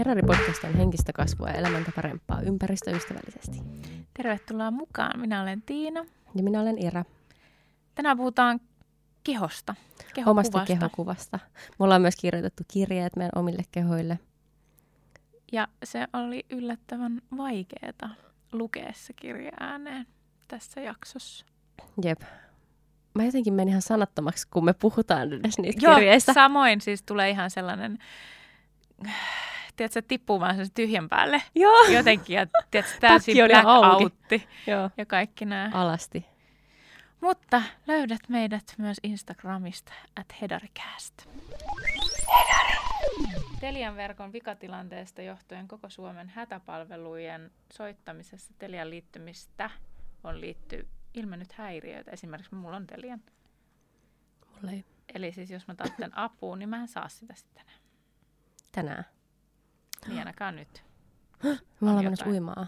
Herrari Podcast on henkistä kasvua ja elämäntä parempaa ympäristöystävällisesti. Tervetuloa mukaan. Minä olen Tiina. Ja minä olen Ira. Tänään puhutaan kehosta, Omasta kehokuvasta. kehokuvasta. Me ollaan myös kirjoitettu kirjeet meidän omille kehoille. Ja se oli yllättävän vaikeaa lukea se kirja ääneen tässä jaksossa. Jep. Mä jotenkin menin ihan sanattomaksi, kun me puhutaan edes niistä Joo, kirjeistä. samoin siis tulee ihan sellainen, tiedätkö, tippuu vaan sen tyhjän päälle Joo. jotenkin. Ja tiedätkö, täysin blackoutti Joo. ja kaikki nämä. Alasti. Mutta löydät meidät myös Instagramista at hedaricast. Telian verkon vikatilanteesta johtuen koko Suomen hätäpalvelujen soittamisessa Telian liittymistä on liitty ilmennyt häiriöitä. Esimerkiksi mulla on Telian. Mulla ei Eli siis jos mä tarvitsen apua, niin mä en saa sitä sitten enää. tänään. Niin ainakaan nyt. Me ollaan menossa uimaan.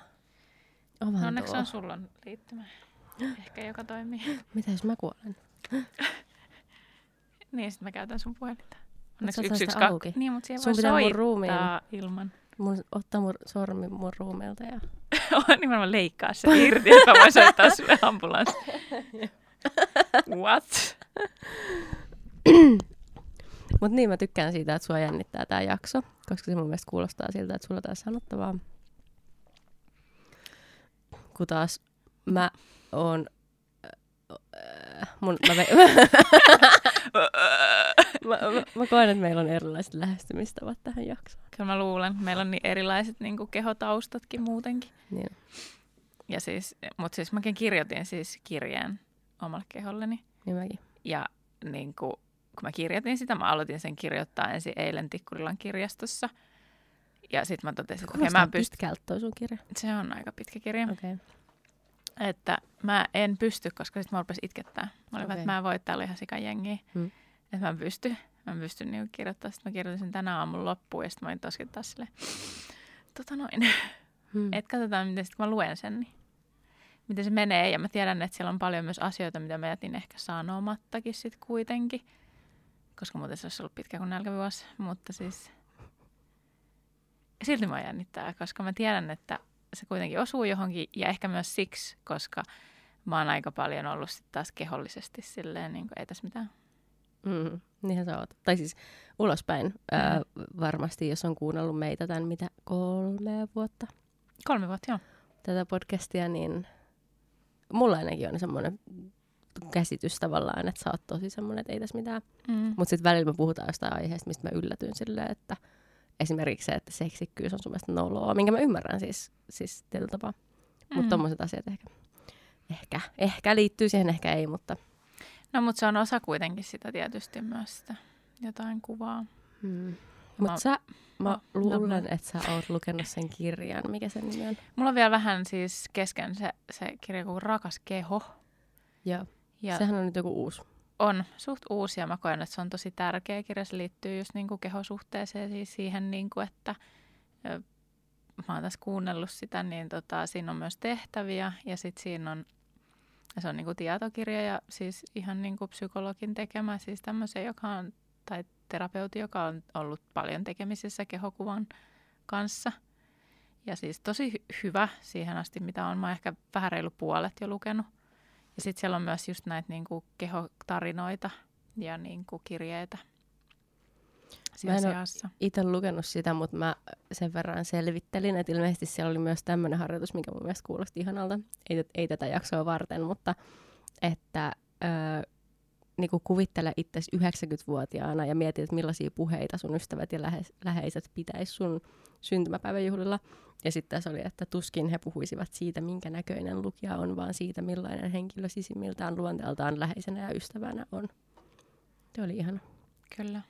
Ovan No onneksi tuo. on sulla on liittymä. Ehkä joka toimii. Mitä jos mä kuolen? Niin, sitten mä käytän sun puhelinta. Onneksi yksi, yksi, auki. Niin, mutta siihen Sun voi pitää mun soittaa ruumiin. ilman. Mun, ottaa mun sormi mun ruumeelta ja... on nimenomaan leikkaa se irti, että mä voin soittaa sulle ambulanssi. What? Mut niin, mä tykkään siitä, että sua jännittää tää jakso, koska se mun mielestä kuulostaa siltä, että sulla on sanottavaa. Kun taas mä oon... äh, Mun, mä, ve- mä, mä, mä koen, että meillä on erilaiset lähestymistavat tähän jaksoon. Kyllä mä luulen. Meillä on niin erilaiset niin kuin kehotaustatkin muutenkin. Niin. Ja siis, mutta siis mäkin kirjoitin siis kirjeen omalle keholleni. Niin mäkin. Ja niin kuin, mä kirjoitin sitä, mä aloitin sen kirjoittaa ensin eilen Tikkurilan kirjastossa. Ja sitten mä totesin, että mä en pysty. pitkältä toi sun kirja. Se on aika pitkä kirja. Okay. Että mä en pysty, koska sitten mä rupesin itkettää. Mä olin, okay. Että mä en voi, että täällä on ihan sikajengiä. Hmm. Että mä en pysty. Mä en pysty niinku kirjoittamaan. Sitten mä kirjoitin sen tänä aamulla loppuun ja sitten mä olin toskin taas silleen, tota noin. Hmm. Et katsotaan, miten sitten kun mä luen sen, niin miten se menee. Ja mä tiedän, että siellä on paljon myös asioita, mitä mä jätin ehkä sanomattakin sitten kuitenkin. Koska muuten se olisi ollut pitkä kuin nälkävuosi. Mutta siis silti mä jännittää, koska mä tiedän, että se kuitenkin osuu johonkin. Ja ehkä myös siksi, koska mä oon aika paljon ollut sitten taas kehollisesti silleen, niin kuin ei tässä mitään. Mm, niinhän sä oot. Tai siis ulospäin mm. ää, varmasti, jos on kuunnellut meitä tämän mitä kolme vuotta Kolme vuotta, joo. tätä podcastia, niin mulla ainakin on semmoinen käsitys tavallaan, että sä oot tosi semmoinen, että ei tässä mitään. Mm. Mutta sitten välillä me puhutaan jostain aiheesta, mistä mä yllätyn silleen, että esimerkiksi se, että seksikkyys on sun mielestä noloa, minkä mä ymmärrän siis, siis tietyllä tapaa. Mutta Mm. tommoset asiat ehkä, ehkä, ehkä liittyy siihen, ehkä ei, mutta No, mutta se on osa kuitenkin sitä tietysti myös sitä jotain kuvaa. Mä- Mutta sä, mä luulen, että sä oot lukenut sen kirjan. Mikä sen nimi on? Mulla on vielä vähän siis kesken se, se kirja kuin Rakas keho. Joo. Ja Sehän on nyt joku uusi. on suht uusi ja mä koen, että se on tosi tärkeä kirja. Se liittyy just niin kuin kehosuhteeseen, siis siihen, niin kuin, että mä oon tässä kuunnellut sitä, niin tota, siinä on myös tehtäviä ja sitten siinä on, se on niin kuin tietokirja ja siis ihan niin kuin psykologin tekemä, siis tämmöisen, joka on, tai terapeutti, joka on ollut paljon tekemisissä kehokuvan kanssa. Ja siis tosi hy- hyvä siihen asti, mitä on. Mä ehkä vähän reilu puolet jo lukenut. Ja sitten siellä on myös just näitä niinku kehotarinoita ja niinku kirjeitä siinä Mä en seassa. Itse lukenut sitä, mutta mä sen verran selvittelin, että ilmeisesti siellä oli myös tämmöinen harjoitus, mikä mun mielestä kuulosti ihanalta. Ei, ei tätä jaksoa varten, mutta että niinku kuvittele itsesi 90-vuotiaana ja mieti, että millaisia puheita sun ystävät ja lähe, läheiset pitäisi sun syntymäpäiväjuhlilla. Ja sitten tässä oli, että tuskin he puhuisivat siitä, minkä näköinen lukija on, vaan siitä, millainen henkilö sisimmiltään luonteeltaan läheisenä ja ystävänä on. Se oli ihana. Kyllä.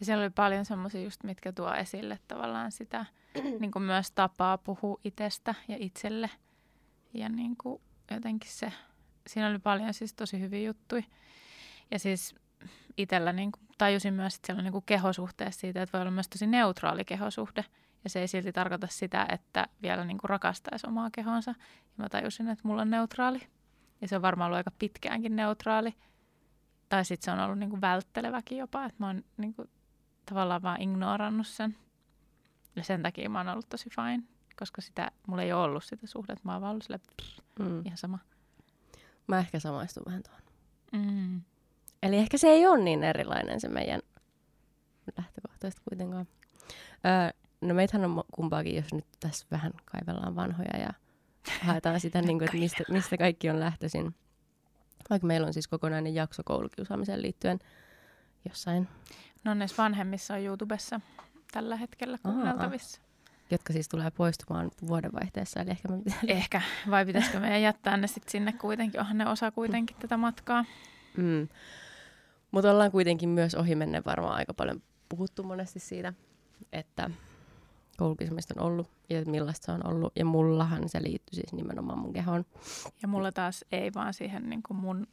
Ja siellä oli paljon semmoisia just, mitkä tuo esille tavallaan sitä niin kuin myös tapaa puhua itsestä ja itselle. Ja niin kuin jotenkin se, siinä oli paljon siis tosi hyviä juttuja. Ja siis itsellä niin kuin tajusin myös, että siellä on niin kuin kehosuhteessa siitä, että voi olla myös tosi neutraali kehosuhde. Ja se ei silti tarkoita sitä, että vielä niin kuin rakastaisi omaa kehonsa. Ja mä tajusin, että mulla on neutraali. Ja se on varmaan ollut aika pitkäänkin neutraali. Tai sitten se on ollut niin kuin vältteleväkin jopa, että mä oon niin kuin tavallaan vaan ignorannut sen. Ja sen takia mä oon ollut tosi fine, koska sitä, mulla ei ole ollut sitä suhdetta. Mä oon vaan ollut sille, pff, Mm. ihan sama. Mä ehkä samaistun vähän tuohon. Mm. Eli ehkä se ei ole niin erilainen se meidän lähtökohtaisesti kuitenkaan. Öö, no meitähän on kumpaakin, jos nyt tässä vähän kaivellaan vanhoja ja haetaan sitä, niin kuin, että mistä, mistä kaikki on lähtöisin. Vaikka meillä on siis kokonainen jakso koulukiusaamiseen liittyen jossain, No näissä vanhemmissa on YouTubessa tällä hetkellä Aa. kuunneltavissa. jotka siis tulee poistumaan vuodenvaihteessa. Eli ehkä me pitää... Ehkä. Vai pitäisikö meidän jättää ne sitten sinne kuitenkin? Onhan ne osa kuitenkin tätä matkaa. Mm. Mutta ollaan kuitenkin myös ohimennen varmaan aika paljon puhuttu monesti siitä, että koulukiusaamista on ollut ja millaista se on ollut. Ja mullahan se liittyy siis nimenomaan mun kehoon. Ja mulla taas ei vaan siihen niin kuin mun,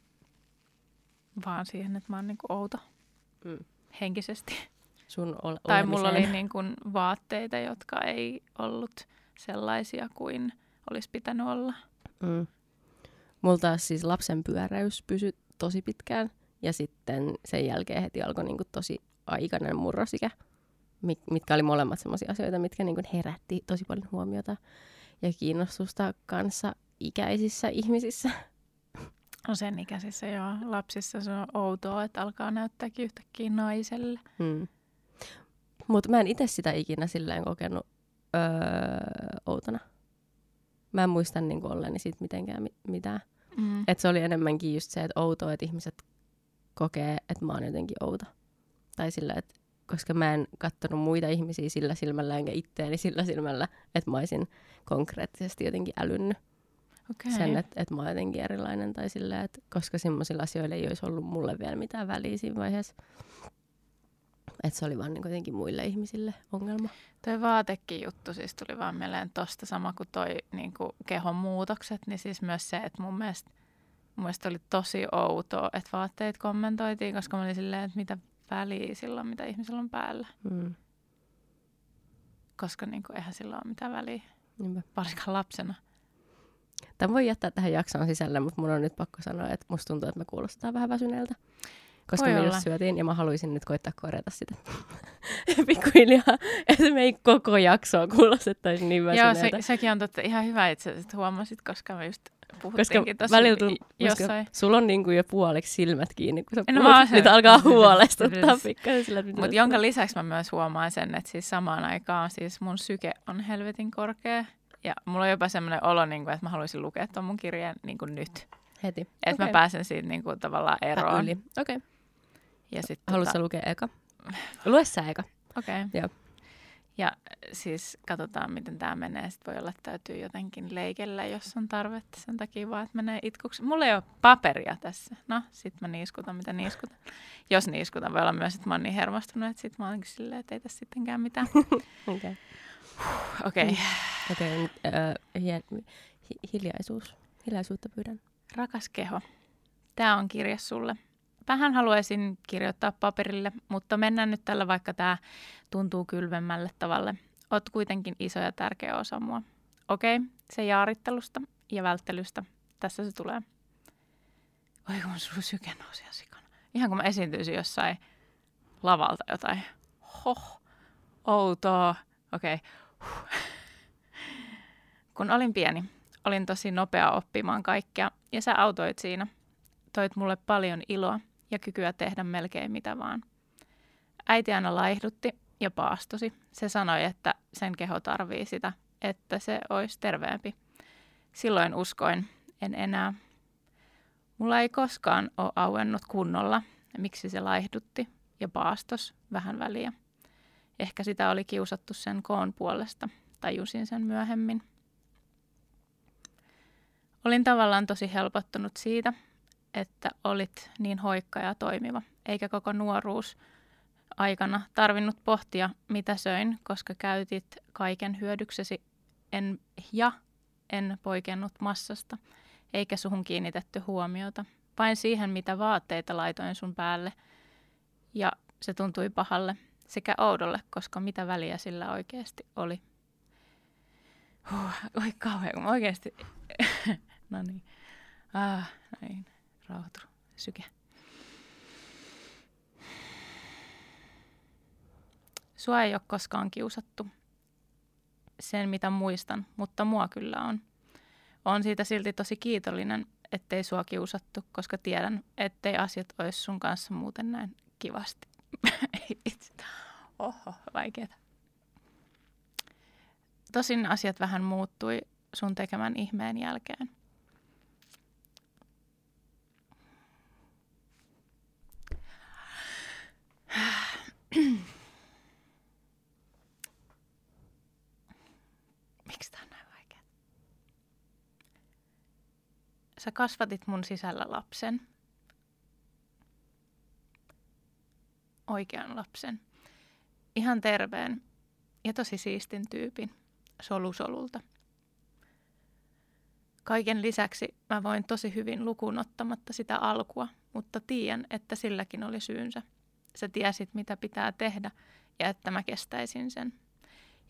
vaan siihen, että mä oon niin kuin outo Mm. henkisesti. Sun ol- Tai mulla oli niin kuin vaatteita, jotka ei ollut sellaisia kuin olisi pitänyt olla. Mm. Mulla taas siis lapsen pyöräys pysyi tosi pitkään. Ja sitten sen jälkeen heti alkoi niinku tosi aikainen murrosikä, mi- mitkä oli molemmat sellaisia asioita, mitkä niinku herätti tosi paljon huomiota ja kiinnostusta kanssa ikäisissä ihmisissä. No sen ikäisissä joo. Lapsissa se on outoa, että alkaa näyttääkin yhtäkkiä naiselle. Mm. Mutta mä en itse sitä ikinä silleen kokenut öö, outona. Mä en muista niin olleeni siitä mitenkään mi- mitään. Mm. Et se oli enemmänkin just se, että outoa, että ihmiset kokee, että mä oon jotenkin outo. Tai sillä, että koska mä en kattonut muita ihmisiä sillä silmällä, enkä itteeni sillä silmällä, että mä olisin konkreettisesti jotenkin älynnyt Okay. sen, että, että mä oon jotenkin erilainen. Tai sillä, että koska semmoisilla asioilla ei olisi ollut mulle vielä mitään väliä siinä vaiheessa. Että se oli vaan niin jotenkin muille ihmisille ongelma. Toi vaatekin juttu siis tuli vaan mieleen tosta sama kuin toi niin kuin kehon muutokset, niin siis myös se, että mun mielestä, mun mielestä oli tosi outoa, että vaatteet kommentoitiin, koska mä olin silleen, että mitä väliä silloin, mitä ihmisellä on päällä. Mm. Koska niin kuin, eihän sillä ole mitään väliä, Niinpä. varsinkaan lapsena. Tämän voi jättää tähän jaksoon sisälle, mutta mun on nyt pakko sanoa, että musta tuntuu, että me kuulostetaan vähän väsyneeltä. Koska Voi me olla. just syötiin ja mä haluaisin nyt koittaa korjata sitä pikkuhiljaa, että me ei koko jaksoa kuulostettaisi niin Joo, väsyneeltä. se, sekin on totta ihan hyvä itse asiassa, että huomasit, koska me just koska välillä tunt, koska jossain. sulla on niinku jo puoliksi silmät kiinni, kun sä No puhut, nyt se- alkaa huolestuttaa pikkasen Mutta jonka lisäksi mä myös huomaan sen, että siis samaan aikaan siis mun syke on helvetin korkea. Ja mulla on jopa semmoinen olo, niin kuin, että mä haluaisin lukea tuon mun kirjeen niin kuin nyt. Heti. Että okay. mä pääsen siitä niin kuin, tavallaan eroon. Okei. Okay. Ja sit, Haluatko tota, lukea eka? Lue sä eka. Okei. Okay. Joo. Ja äh, siis katsotaan, miten tämä menee. Sitten voi olla, että täytyy jotenkin leikellä, jos on tarvetta. Sen takia vaan, että menee itkuksi. Mulla ei ole paperia tässä. No, sit mä niiskutan, mitä niiskutan. Jos niiskutan, voi olla myös, että mä oon niin hermostunut, että sit mä oonkin silleen, että ei tässä sittenkään mitään. Okei. Okei. Okay. Okei, äh, hiljaisuus. Hiljaisuutta pyydän. Rakas keho, tämä on kirja sulle. Vähän haluaisin kirjoittaa paperille, mutta mennään nyt tällä, vaikka tämä tuntuu kylvemmälle tavalle. Oot kuitenkin iso ja tärkeä osa mua. Okei, se jaarittelusta ja välttelystä. Tässä se tulee. Oi kun sun syke nousi sikana. Ihan kun mä esiintyisin jossain lavalta jotain. Hoh, outoa. Okei. Huh. Kun olin pieni, olin tosi nopea oppimaan kaikkea ja sä autoit siinä. Toit mulle paljon iloa ja kykyä tehdä melkein mitä vaan. Äiti aina laihdutti ja paastosi. Se sanoi, että sen keho tarvii sitä, että se olisi terveempi. Silloin uskoin, en enää. Mulla ei koskaan ole auennut kunnolla, miksi se laihdutti ja paastos vähän väliä. Ehkä sitä oli kiusattu sen koon puolesta, tajusin sen myöhemmin. Olin tavallaan tosi helpottunut siitä, että olit niin hoikka ja toimiva, eikä koko nuoruus aikana tarvinnut pohtia, mitä söin, koska käytit kaiken hyödyksesi en, ja en poikennut massasta, eikä suhun kiinnitetty huomiota, vain siihen, mitä vaatteita laitoin sun päälle. Ja se tuntui pahalle sekä oudolle, koska mitä väliä sillä oikeasti oli. Huh, oi kauhean, oikeasti... no niin. Ah, näin. Rauhoitu. Syke. Sua ei ole koskaan kiusattu. sen, mitä muistan, mutta mua kyllä on. On siitä silti tosi kiitollinen, ettei sua kiusattu, koska tiedän, ettei asiat olisi sun kanssa muuten näin kivasti. Oho, vaikeeta. Tosin asiat vähän muuttui sun tekemän ihmeen jälkeen. Miksi tämä on näin vaikea? Kasvatit mun sisällä lapsen. Oikean lapsen. Ihan terveen ja tosi siistin tyypin solusolulta. Kaiken lisäksi mä voin tosi hyvin lukuun ottamatta sitä alkua, mutta tiedän, että silläkin oli syynsä. Sä tiesit, mitä pitää tehdä ja että mä kestäisin sen.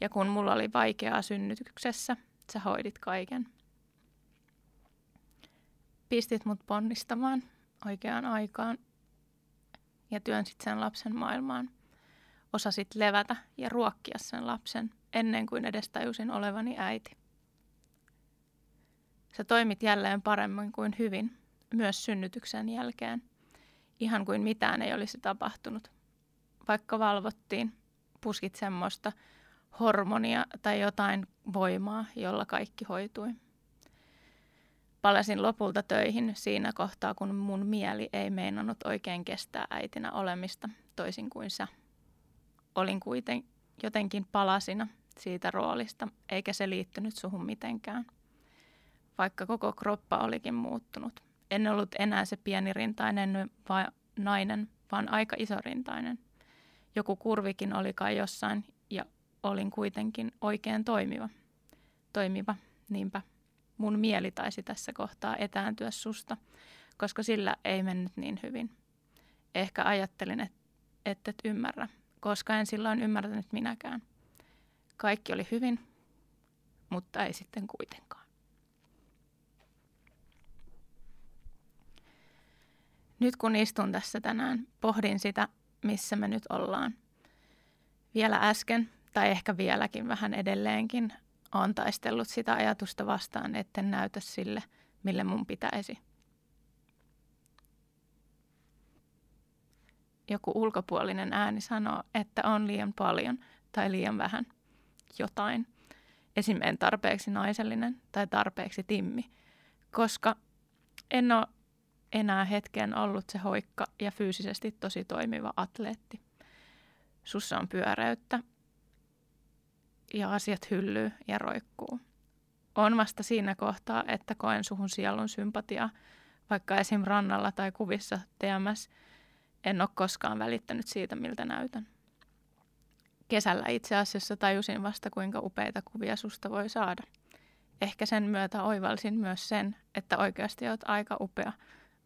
Ja kun mulla oli vaikeaa synnytyksessä, sä hoidit kaiken. Pistit mut ponnistamaan oikeaan aikaan ja työnsit sen lapsen maailmaan. Osasit levätä ja ruokkia sen lapsen ennen kuin edes tajusin olevani äiti. Sä toimit jälleen paremmin kuin hyvin, myös synnytyksen jälkeen, ihan kuin mitään ei olisi tapahtunut. Vaikka valvottiin, puskit semmoista hormonia tai jotain voimaa, jolla kaikki hoitui. Palasin lopulta töihin siinä kohtaa, kun mun mieli ei meinannut oikein kestää äitinä olemista, toisin kuin sä. Olin kuiten jotenkin palasina siitä roolista, eikä se liittynyt suhun mitenkään. Vaikka koko kroppa olikin muuttunut. En ollut enää se pienirintainen vai nainen, vaan aika isorintainen. Joku kurvikin oli kai jossain ja olin kuitenkin oikein toimiva. Toimiva, niinpä. Mun mieli taisi tässä kohtaa etääntyä susta, koska sillä ei mennyt niin hyvin. Ehkä ajattelin, että et, et ymmärrä, koska en silloin ymmärtänyt minäkään. Kaikki oli hyvin, mutta ei sitten kuitenkaan. Nyt kun istun tässä tänään, pohdin sitä, missä me nyt ollaan. Vielä äsken, tai ehkä vieläkin vähän edelleenkin, on taistellut sitä ajatusta vastaan, etten näytä sille, mille mun pitäisi. Joku ulkopuolinen ääni sanoo, että on liian paljon tai liian vähän – jotain. Esimerkiksi tarpeeksi naisellinen tai tarpeeksi timmi, koska en ole enää hetken ollut se hoikka ja fyysisesti tosi toimiva atleetti. Sussa on pyöräyttä ja asiat hyllyy ja roikkuu. On vasta siinä kohtaa, että koen suhun sielun sympatiaa, vaikka esim. rannalla tai kuvissa TMS en ole koskaan välittänyt siitä, miltä näytän. Kesällä itse asiassa tajusin vasta, kuinka upeita kuvia susta voi saada. Ehkä sen myötä oivalsin myös sen, että oikeasti olet aika upea,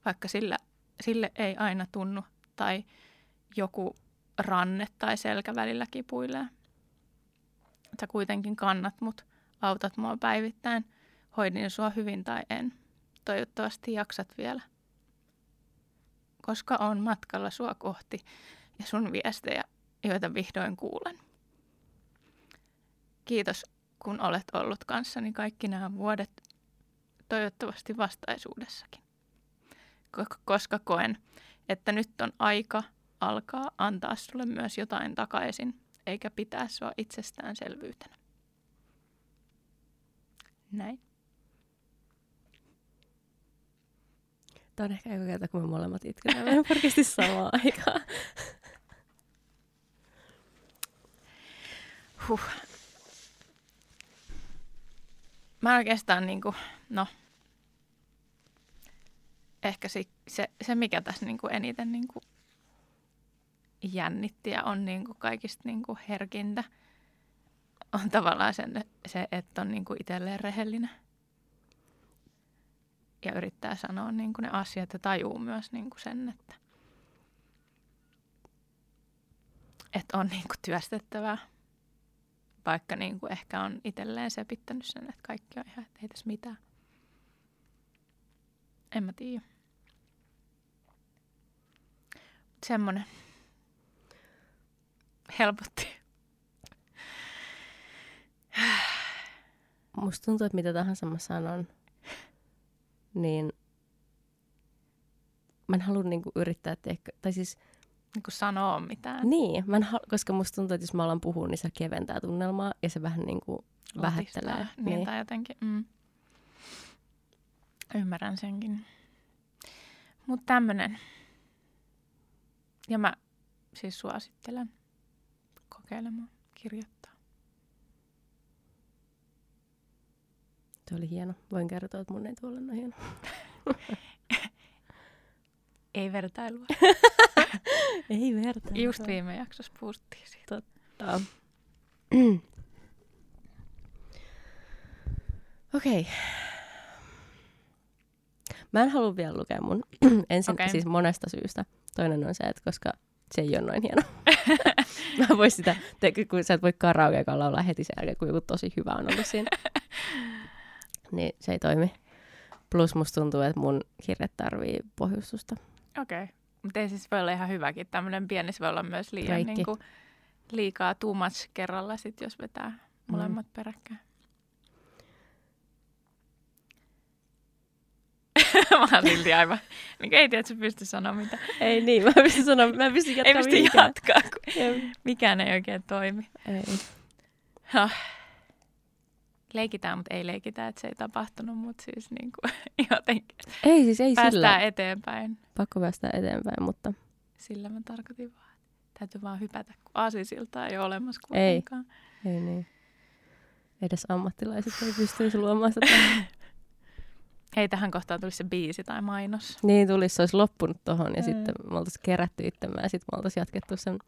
vaikka sillä, sille ei aina tunnu tai joku ranne tai selkä välillä kipuilee. Sä kuitenkin kannat mut, autat mua päivittäin, hoidin sua hyvin tai en. Toivottavasti jaksat vielä. Koska on matkalla sua kohti ja sun viestejä joita vihdoin kuulen. Kiitos, kun olet ollut kanssani kaikki nämä vuodet, toivottavasti vastaisuudessakin. Koska koen, että nyt on aika alkaa antaa sulle myös jotain takaisin, eikä pitää sua itsestäänselvyytenä. Näin. Tämä on ehkä joku kerta, kun me molemmat itkemme podcasti samaan aikaan. Huh. Mä oikeastaan niin kuin, no, ehkä se, se, se mikä tässä niin kuin eniten niin kuin jännitti ja on niin kuin kaikista niin kuin herkintä, on tavallaan sen, se, että on niin kuin itselleen rehellinen. Ja yrittää sanoa niin kuin ne asiat ja tajuu myös niin kuin sen, että, että on niin kuin työstettävää vaikka niin kuin ehkä on itselleen sepittänyt sen, että kaikki on ihan, että ei tässä mitään. En mä tiedä. Semmonen. Helpotti. musta tuntuu, että mitä tahansa mä sanon, niin mä en halua niinku yrittää tehdä, tai siis Niin kuin sanoo mitään. niin, mä en hal- koska musta tuntuu, että jos mä alan puhua, niin se keventää tunnelmaa ja se vähän niinku vähättelee. Latistaa, Niin, tai jotenkin. Mm. Ymmärrän senkin. Mutta tämmönen. Ja mä siis suosittelen kokeilemaan kirjoittaa. Se oli hieno. Voin kertoa, että mun ei tuolla ole hieno. Ei vertailua. Ei verta. Just viime jaksossa puhuttiin siitä. Totta. Okei. Okay. Mä en halua vielä lukea mun ensin okay. siis monesta syystä. Toinen on se, että koska se ei ole noin hieno. Mä vois sitä, te, kun sä et voi karaokekaan laulaa heti sen jälkeen, kun joku tosi hyvä on ollut siinä. niin se ei toimi. Plus musta tuntuu, että mun kirje tarvii pohjustusta. Okei. Okay. Mutta ei siis voi olla ihan hyväkin. Tämmöinen pieni voi olla myös liian Breikki. niin kuin, liikaa too much kerralla, sit, jos vetää molemmat mm. peräkkäin. mä oon silti aivan, niin ei tiedä, että sä pysty sanoa mitä. Ei niin, mä en pysty sanoa, mä en pysty Ei jatkaa pysty mihinkään. jatkaa, kun Ei. mikään ei oikein toimi. Ei. Ha. Leikitään, mutta ei leikitä, että se ei tapahtunut, mutta siis niin kuin, jotenkin ei siis ei päästään sillä. eteenpäin. Pakko päästä eteenpäin, mutta Sillä mä tarkoitin vaan, että täytyy vaan hypätä, kun aasisilta ei ole olemassa Ei. kuitenkaan. ei niin. Edes ammattilaiset ei pystyisi luomaan sitä. Ei tähän kohtaan tulisi se biisi tai mainos. niin tulisi, se olisi loppunut tohon ja Mm. sitten me oltaisiin kerätty itsemme ja sitten me oltaisiin jatkettu sen.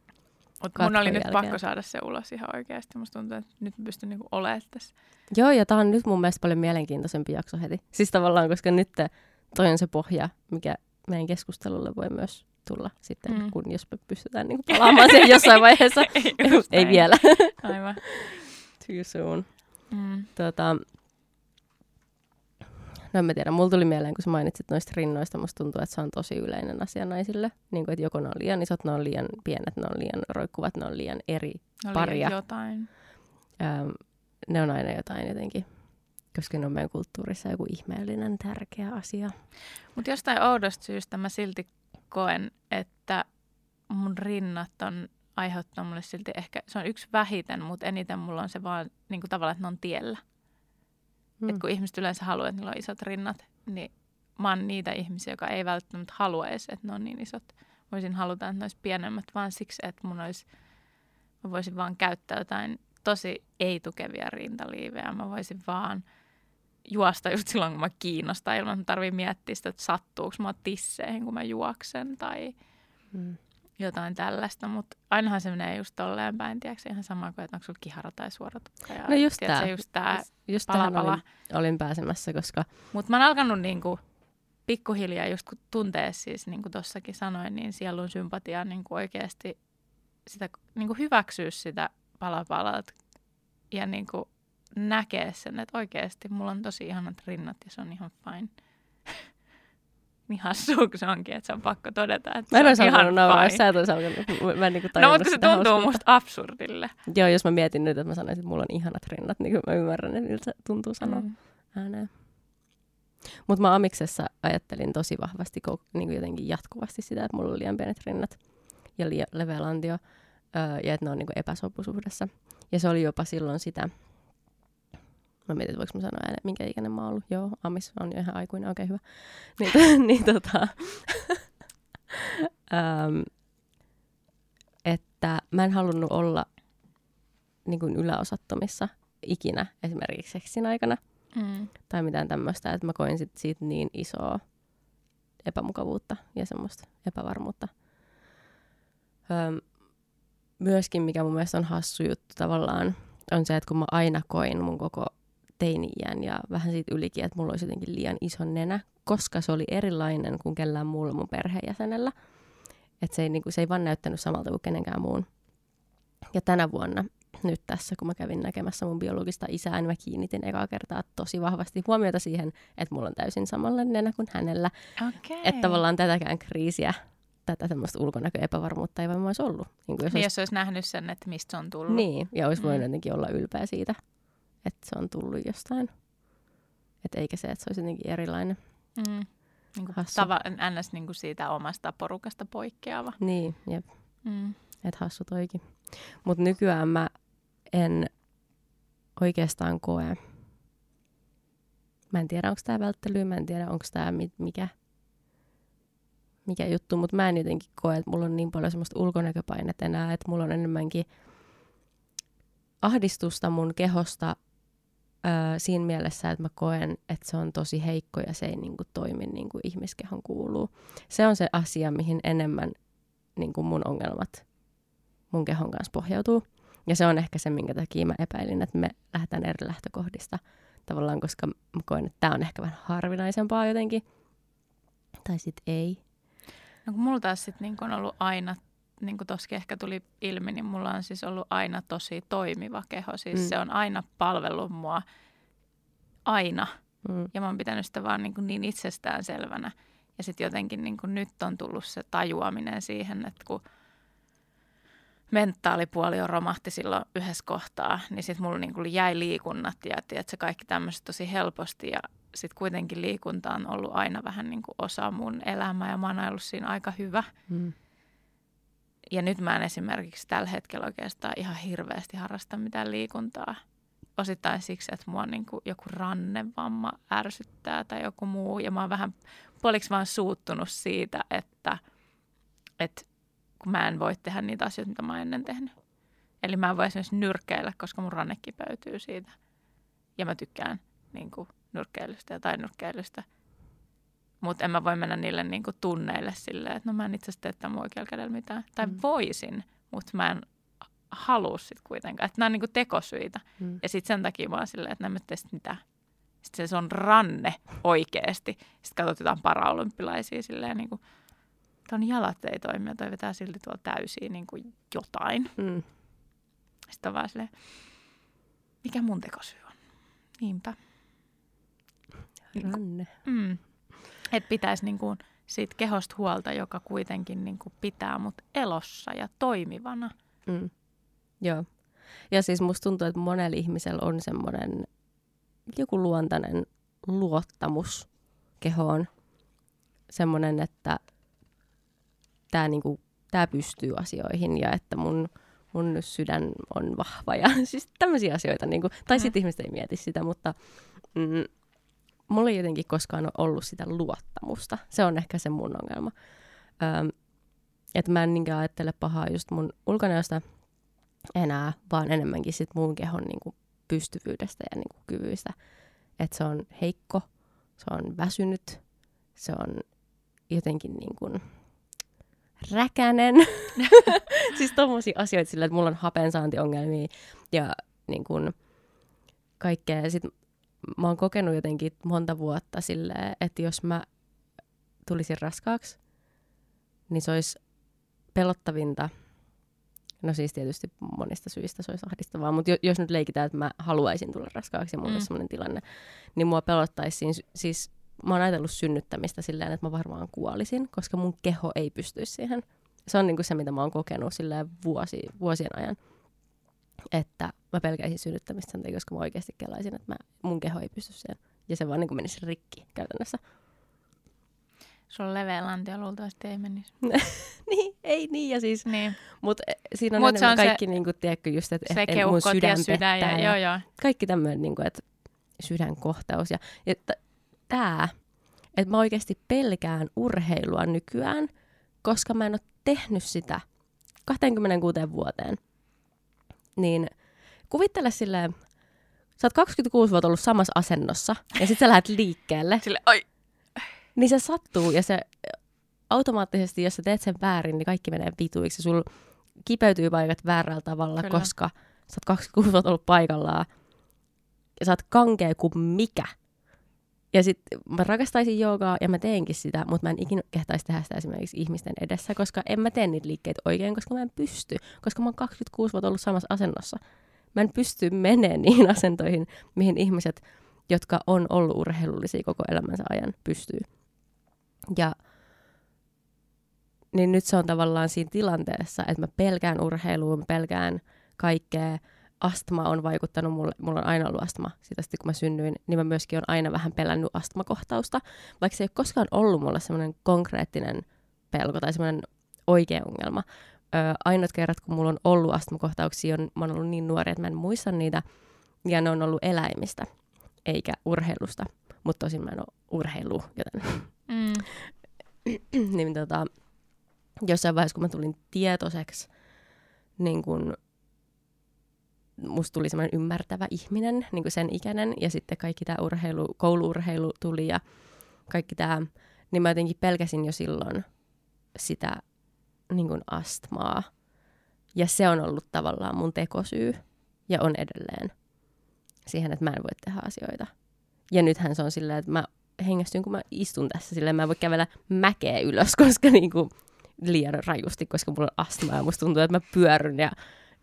Mutta mun oli nyt jälkeen. pakko saada se ulos ihan oikeasti. Musta tuntuu, että nyt pystyn niinku olemaan tässä. Joo, ja tämä on nyt mun mielestä paljon mielenkiintoisempi jakso heti. Siis tavallaan, koska nyt toi on se pohja, mikä meidän keskustelulle voi myös tulla sitten, Mm. kun jos me pystytään niinku palaamaan siihen jossain vaiheessa. Ei näin. vielä. Aivan. Too soon. Mm. Tota, no en mä tiedä, mulla tuli mieleen, kun sä mainitsit noista rinnoista, musta tuntuu, että se on tosi yleinen asia naisille. Niin kuin, että joko ne on liian isot, ne on liian pienet, ne on liian roikkuvat, ne on liian eri. Oli Paria. jotain. Ähm, ne on aina jotain jotenkin, koska ne on meidän kulttuurissa joku ihmeellinen, tärkeä asia. Mutta jostain oudosta syystä mä silti koen, että mun rinnat on aiheuttanut mulle silti ehkä, se on yksi vähiten, mutta eniten mulla on se vaan niin kuin tavallaan, että ne on tiellä. Mm. Mm. Et kun ihmiset yleensä haluaa, että niillä on isot rinnat, niin mä oon niitä ihmisiä, joka ei välttämättä halua edes, että ne on niin isot. Voisin haluta, että ne olisi pienemmät, vaan siksi, että mun olisi, mä voisin vaan käyttää jotain tosi ei-tukevia rintaliivejä. Mä voisin vaan juosta just silloin, kun mä kiinnostaa, ilman että mä tarvii miettiä sitä, että sattuuko mä tisseihin, kun mä juoksen tai Mm. Jotain tällaista. Mutta ainahan se menee just tolleen päin, tiedätkö, ihan sama kuin, että onko sulla kihara tai suoratukka. Ja, No just tiedätkö, tää. Just tää Just pala, tähän pala. olin, olin pääsemässä, koska Mutta mä oon alkanut niinku pikkuhiljaa, just kun tuntee siis, niin kuin tossakin sanoin, niin sielun sympatiaa niin kuin oikeasti sitä, niin kuin hyväksyä sitä palapalalta ja niin kuin näkee sen, että oikeasti mulla on tosi ihanat rinnat ja se on ihan fine. Niin hassua, kun se onkin, että se on pakko todeta, että mä en se on ihan nauraa, sä et olisi alkanut. Mä en niinku No, mutta se tuntuu hauskuutta. musta absurdille. Joo, jos mä mietin nyt, että mä sanoisin, että mulla on ihanat rinnat, niin mä ymmärrän, että miltä se tuntuu sanoa mm. Ääneen. Mutta mä amiksessa ajattelin tosi vahvasti niin kuin jotenkin jatkuvasti sitä, että mulla on liian pienet rinnat ja liian leveä lantio öö, ja että ne on niin kuin epäsopusuhdessa. Ja se oli jopa silloin sitä, mä mietin, että voiko mä sanoa ääneen, minkä ikäinen mä oon ollut. Joo, Amis on jo ihan aikuinen, okei hyvä. Niin, niin tota, öm, että mä en halunnut olla niin kuin yläosattomissa ikinä esimerkiksi seksin aikana Mm. tai mitään tämmöistä, että mä koin sit siitä niin isoa epämukavuutta ja semmoista epävarmuutta. Öm, myöskin, mikä mun mielestä on hassu juttu tavallaan, on se, että kun mä aina koin mun koko teini-iän ja vähän siitä ylikin, että mulla olisi jotenkin liian iso nenä, koska se oli erilainen kuin kellään muulla mun perheenjäsenellä. Että se ei, niin kuin, se ei vaan näyttänyt samalta kuin kenenkään muun. Ja tänä vuonna nyt tässä, kun mä kävin näkemässä mun biologista isää, niin mä kiinnitin ekaa kertaa tosi vahvasti huomiota siihen, että mulla on täysin samanlainen nenä kuin hänellä. Okei. Että tavallaan tätäkään kriisiä, tätä semmoista ulkonäköepävarmuutta ei vaan olisi ollut. Niin kuin jos Niin, olisi, jos olisi nähnyt sen, että mistä se on tullut. niin, ja olisi voinut Mm. jotenkin olla ylpeä siitä. Että se on tullut jostain. Että eikä se, että se olisi jotenkin erilainen. Mm. Niin kuin tava, ns. Niin kuin siitä omasta porukasta poikkeava. Niin, jep. Mm. Että hassu toikin. Mutta nykyään mä en oikeastaan koe. Mä en tiedä, onko tämä välttely, mä en tiedä, onko tämä mikä, mikä juttu, mutta mä en jotenkin koe, että mulla on niin paljon semmoista ulkonäköpainetta enää, että mulla on enemmänkin ahdistusta mun kehosta öö, siinä mielessä, että mä koen, että se on tosi heikko ja se ei niinku toimi niin kuin ihmiskehon kuuluu. Se on se asia, mihin enemmän niin kuin mun ongelmat mun kehon kanssa pohjautuu. Ja se on ehkä se, minkä takia mä epäilin, että me lähdetään eri lähtökohdista tavallaan, koska mä koen, että tämä on ehkä vähän harvinaisempaa jotenkin. Tai sitten ei. No kun mulla taas sitten niin on ollut aina, niin kuin toskin ehkä tuli ilmi, niin mulla on siis ollut aina tosi toimiva keho. Siis Mm. se on aina palvellut mua, aina. Mm. Ja mä oon pitänyt sitä vaan niin, kuin niin itsestään selvänä. Ja sitten jotenkin niin kuin nyt on tullut se tajuaminen siihen, että kun mentaalipuoli jo romahti silloin yhdessä kohtaa, niin sitten mulla niin kuin jäi liikunnat ja tiedätkö, kaikki tämmöiset tosi helposti. Ja sitten kuitenkin liikunta on ollut aina vähän niin kuin osa mun elämää ja mä oon ollut siinä aika hyvä. Mm. Ja nyt mä en esimerkiksi tällä hetkellä oikeastaan ihan hirveästi harrasta mitään liikuntaa. Osittain siksi, että mua niin kuin joku rannevamma ärsyttää tai joku muu. Ja mä oon vähän puoliksi vaan suuttunut siitä, että, että kun mä en voi tehdä niitä asioita, mitä mä oon ennen tehnyt. Eli mä en voi esimerkiksi nyrkkeillä, koska mun ranne kipeytyy siitä. Ja mä tykkään niin kuin, nyrkkeilystä ja tainyrkkeilystä. Mutta en mä voi mennä niille niin kuin, tunneille silleen, että no mä en itse asiassa tee tämän oikealla kädellä mitään. Tai Mm. voisin, mutta mä en halua sit kuitenkaan. Että nämä on niin kuin, tekosyitä. Mm. Ja sitten sen takia mä oon silleen, että en mä tee mitään. Sitten se on ranne oikeasti. Sitten katsot jotain paraolympilaisia silleen niin kuin, ton jalat ei toimi ja toi vetää silti tuolla täysiä niin kuin jotain. Mm. Sitten on vaan silleen, mikä mun tekosyy on? Niinpä. Ranne. Mm. Että pitäisi niin kuin siitä kehosta huolta, joka kuitenkin niin kuin pitää mut elossa ja toimivana. Mm. Joo. Ja siis musta tuntuu, että monella ihmisellä on semmoinen joku luontainen luottamus kehoon. Semmoinen, että tämä niinku, tää pystyy asioihin ja että mun, mun sydän on vahva ja siis tämmöisiä asioita. Niinku, tai Mm. sitten ihmiset ei mieti sitä, mutta mm, mulla ei jotenkin koskaan ole ollut sitä luottamusta. Se on ehkä se mun ongelma. Öm, että mä en niinkään ajattele pahaa just mun ulkonäöstä enää, vaan enemmänkin sit mun kehon niinku pystyvyydestä ja niinku kyvyistä. Että se on heikko, se on väsynyt, se on jotenkin niinku räkänen. siis tommosia asioita sillä, että mulla on hapensaantiongelmia ja niinku kaikkea. Sitten mä oon kokenut jotenkin monta vuotta silleen, että jos mä tulisin raskaaksi, niin se olisi pelottavinta. No siis tietysti monista syistä se olisi ahdistavaa, mutta jo, jos nyt leikitään, että mä haluaisin tulla raskaaksi ja mulla Mm. sellainen tilanne, niin mua pelottaisi siis mä oon ajatellut synnyttämistä silleen, että mä varmaan kuolisin, koska mun keho ei pystyisi siihen. Se on niinku se, mitä mä oon kokenut silleen vuosi, vuosien ajan. Että mä pelkäisin synnyttämistä sen takia, koska mä oikeasti kelaisin, että mä, mun keho ei pysty siihen. Ja se vaan niinku menisi rikki käytännössä. Sulla on leveä lantio luultavasti ei menisi. niin, ei niin. Ja siis, Niin, mutta siinä on Mut se enemmän on se- kaikki, niinku, tiedätkö, just, että se et, et mun sydän ja sydän. Ja, pettää joo, joo. kaikki tämmöinen, niin kuin, että sydänkohtaus. Ja, ja tämä, että mä oikeasti pelkään urheilua nykyään, koska mä en ole tehnyt sitä 26 vuoteen. Niin kuvittele silleen, sä oot 26 vuotta ollut samassa asennossa ja sit sä lähdet liikkeelle, Sille, oi, niin se sattuu ja se automaattisesti, jos sä teet sen väärin, niin kaikki menee vituiksi. Sulla kipeytyy paikat väärällä tavalla, Kyllä. koska sä oot 26 vuotta ollut paikallaan ja sä oot kankea kuin mikä. Ja sit mä rakastaisin joogaa ja mä teenkin sitä, mutta mä en ikinä kehtaisi tehdä sitä esimerkiksi ihmisten edessä, koska en mä tee niitä liikkeitä oikein, koska mä en pysty. Koska mä oon 26 vuotta ollut samassa asennossa. Mä en pysty menemään niihin asentoihin, mihin ihmiset, jotka on ollut urheilullisia koko elämänsä ajan, pystyy. Ja niin nyt se on tavallaan siinä tilanteessa, että mä pelkään urheilua, mä pelkään kaikkea, astma on vaikuttanut mulle, mulla on aina ollut astma, sitä sitten kun mä synnyin, niin mä myöskin on aina vähän pelännyt astmakohtausta, vaikka se ei ole koskaan ollut mulle semmoinen konkreettinen pelko tai semmoinen oikea ongelma. Ö, ainoat kerrat, kun mulla on ollut astmakohtauksia, on, mä oon ollut niin nuori, että mä en muista niitä, ja ne on ollut eläimistä, eikä urheilusta. Mutta tosin mä en ole urheilu, joten... Mm. niin tota, jossain vaiheessa, kun mä tulin tietoiseksi, niin kun musta tuli semmoinen ymmärtävä ihminen, niin kuin sen ikäinen, ja sitten kaikki tämä urheilu, kouluurheilu tuli ja kaikki tämä, niin mä jotenkin pelkäsin jo silloin sitä niin kuin astmaa. Ja se on ollut tavallaan mun tekosyy, ja on edelleen siihen, että mä en voi tehdä asioita. Ja nythän se on silleen, että mä hengästyn, kun mä istun tässä, silleen mä en voi kävellä mäkeä ylös, koska niin kuin, liian rajusti, koska mulla on astma ja musta tuntuu, että mä pyörryn ja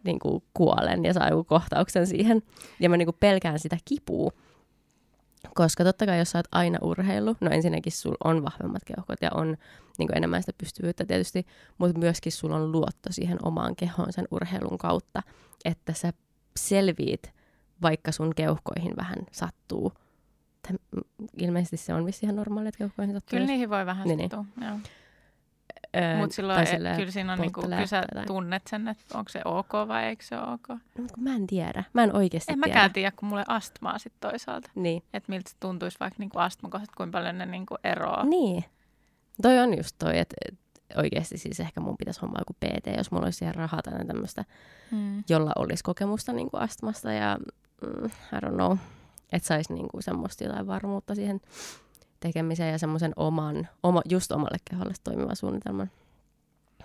niin kuin kuolen ja saa joku kohtauksen siihen. Ja mä niin kuin pelkään sitä kipua. Koska totta kai jos sä oot aina urheilu, no ensinnäkin sulla on vahvemmat keuhkot ja on niin kuin enemmän sitä pystyvyyttä tietysti, mutta myöskin sulla on luotto siihen omaan kehoon sen urheilun kautta, että sä selviit, vaikka sun keuhkoihin vähän sattuu. Täm, ilmeisesti se on vissi ihan normaali, että keuhkoihin sattuu. Kyllä niihin voi vähän niin, niin. sattua, niin. joo. Mutta silloin et, kyllä siinä on, niinku, kyllä sä tunnet sen, että onko se ok vai eikö se ok. No, kun mä en tiedä. Mä en oikeasti en tiedä. mäkään tiedä, kun mulle astmaa sitten toisaalta. Niin. Että miltä se tuntuisi vaikka niinku astmakohdat, kuinka paljon ne niinku eroaa. Niin. Toi on just toi, että et, oikeasti siis ehkä mun pitäisi hommaa joku PT, jos mulla olisi siihen rahaa tai tämmöistä, hmm. jolla olisi kokemusta niinku astmasta ja mm, I don't know, että saisi niinku semmoista jotain varmuutta siihen tekemiseen ja semmoisen oman, oma, just omalle keholle toimivan suunnitelman.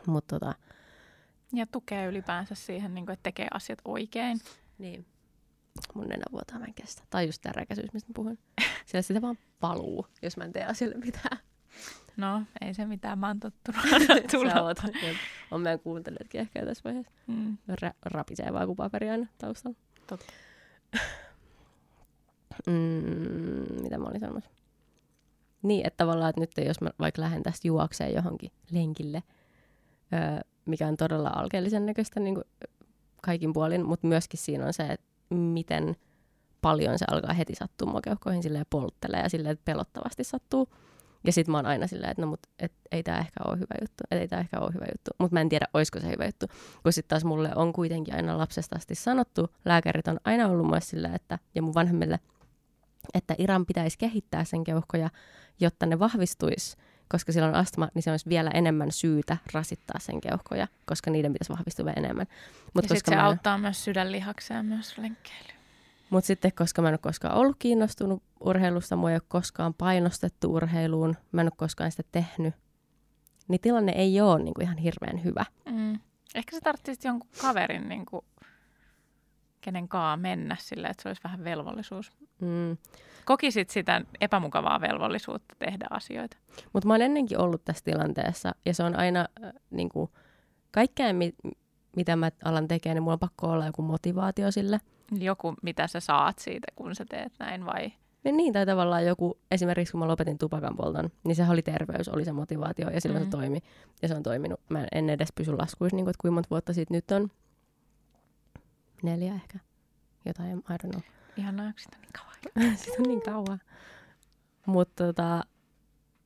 Mut tota, ja tukee ylipäänsä siihen, niin kuin, että tekee asiat oikein. Niin. Mun nenävuotaa mä en kestä. Tai just tämä räkäisyys, mistä puhun. Sillä sitä vaan paluu, jos mä en tee asioille mitään. No, ei se mitään. Mä oon tottunut tulla. on meidän kuuntelijatkin ehkä tässä vaiheessa. Mm. Ra- rapisee vaan kuin paperi aina taustalla. Totta. mm, mitä mä olin sanomassa? Niin, että tavallaan, että nyt jos mä vaikka lähden tästä juokseen johonkin lenkille, öö, mikä on todella alkeellisen näköistä niin kuin kaikin puolin, mutta myöskin siinä on se, että miten paljon se alkaa heti sattua keuhkoihin silleen polttelee ja silleen, että pelottavasti sattuu. Ja sit mä oon aina silleen, että no mut et, ei tämä ehkä ole hyvä juttu, et ei tämä ehkä ole hyvä juttu. Mutta mä en tiedä, olisiko se hyvä juttu. Kun sitten taas mulle on kuitenkin aina lapsesta asti sanottu, lääkärit on aina ollut myös silleen, että, ja mun vanhemmille, että Iran pitäisi kehittää sen keuhkoja, jotta ne vahvistuisi, koska silloin astma, niin se olisi vielä enemmän syytä rasittaa sen keuhkoja, koska niiden pitäisi vahvistua vielä enemmän. Mut ja koska se mä... auttaa myös sydänlihakseen ja myös lenkkeily. Mutta sitten, koska mä en ole koskaan ollut kiinnostunut urheilusta, mua ei ole koskaan painostettu urheiluun, mä en ole koskaan sitä tehnyt, niin tilanne ei ole niin kuin ihan hirveän hyvä. Mm. Ehkä sä tarvitsit jonkun kaverin niin kuin kenen kaa mennä sille, että se olisi vähän velvollisuus. Mm. Kokisit sitä epämukavaa velvollisuutta tehdä asioita? Mutta mä oon ennenkin ollut tässä tilanteessa ja se on aina äh, niin kuin, kaikkea, mi- mitä mä alan tekemään, niin mulla on pakko olla joku motivaatio sille. Joku, mitä sä saat siitä, kun sä teet näin vai? Niin, niin tai tavallaan joku, esimerkiksi kun mä lopetin tupakan polton, niin se oli terveys, oli se motivaatio ja silloin mm. se toimi. Ja se on toiminut. Mä en edes pysy laskuissa, niin kuin, että kuinka monta vuotta siitä nyt on neljä ehkä. Jotain, I don't know. Ihanaa, sitä on niin kauan. sitä on niin kauan. Mutta tota,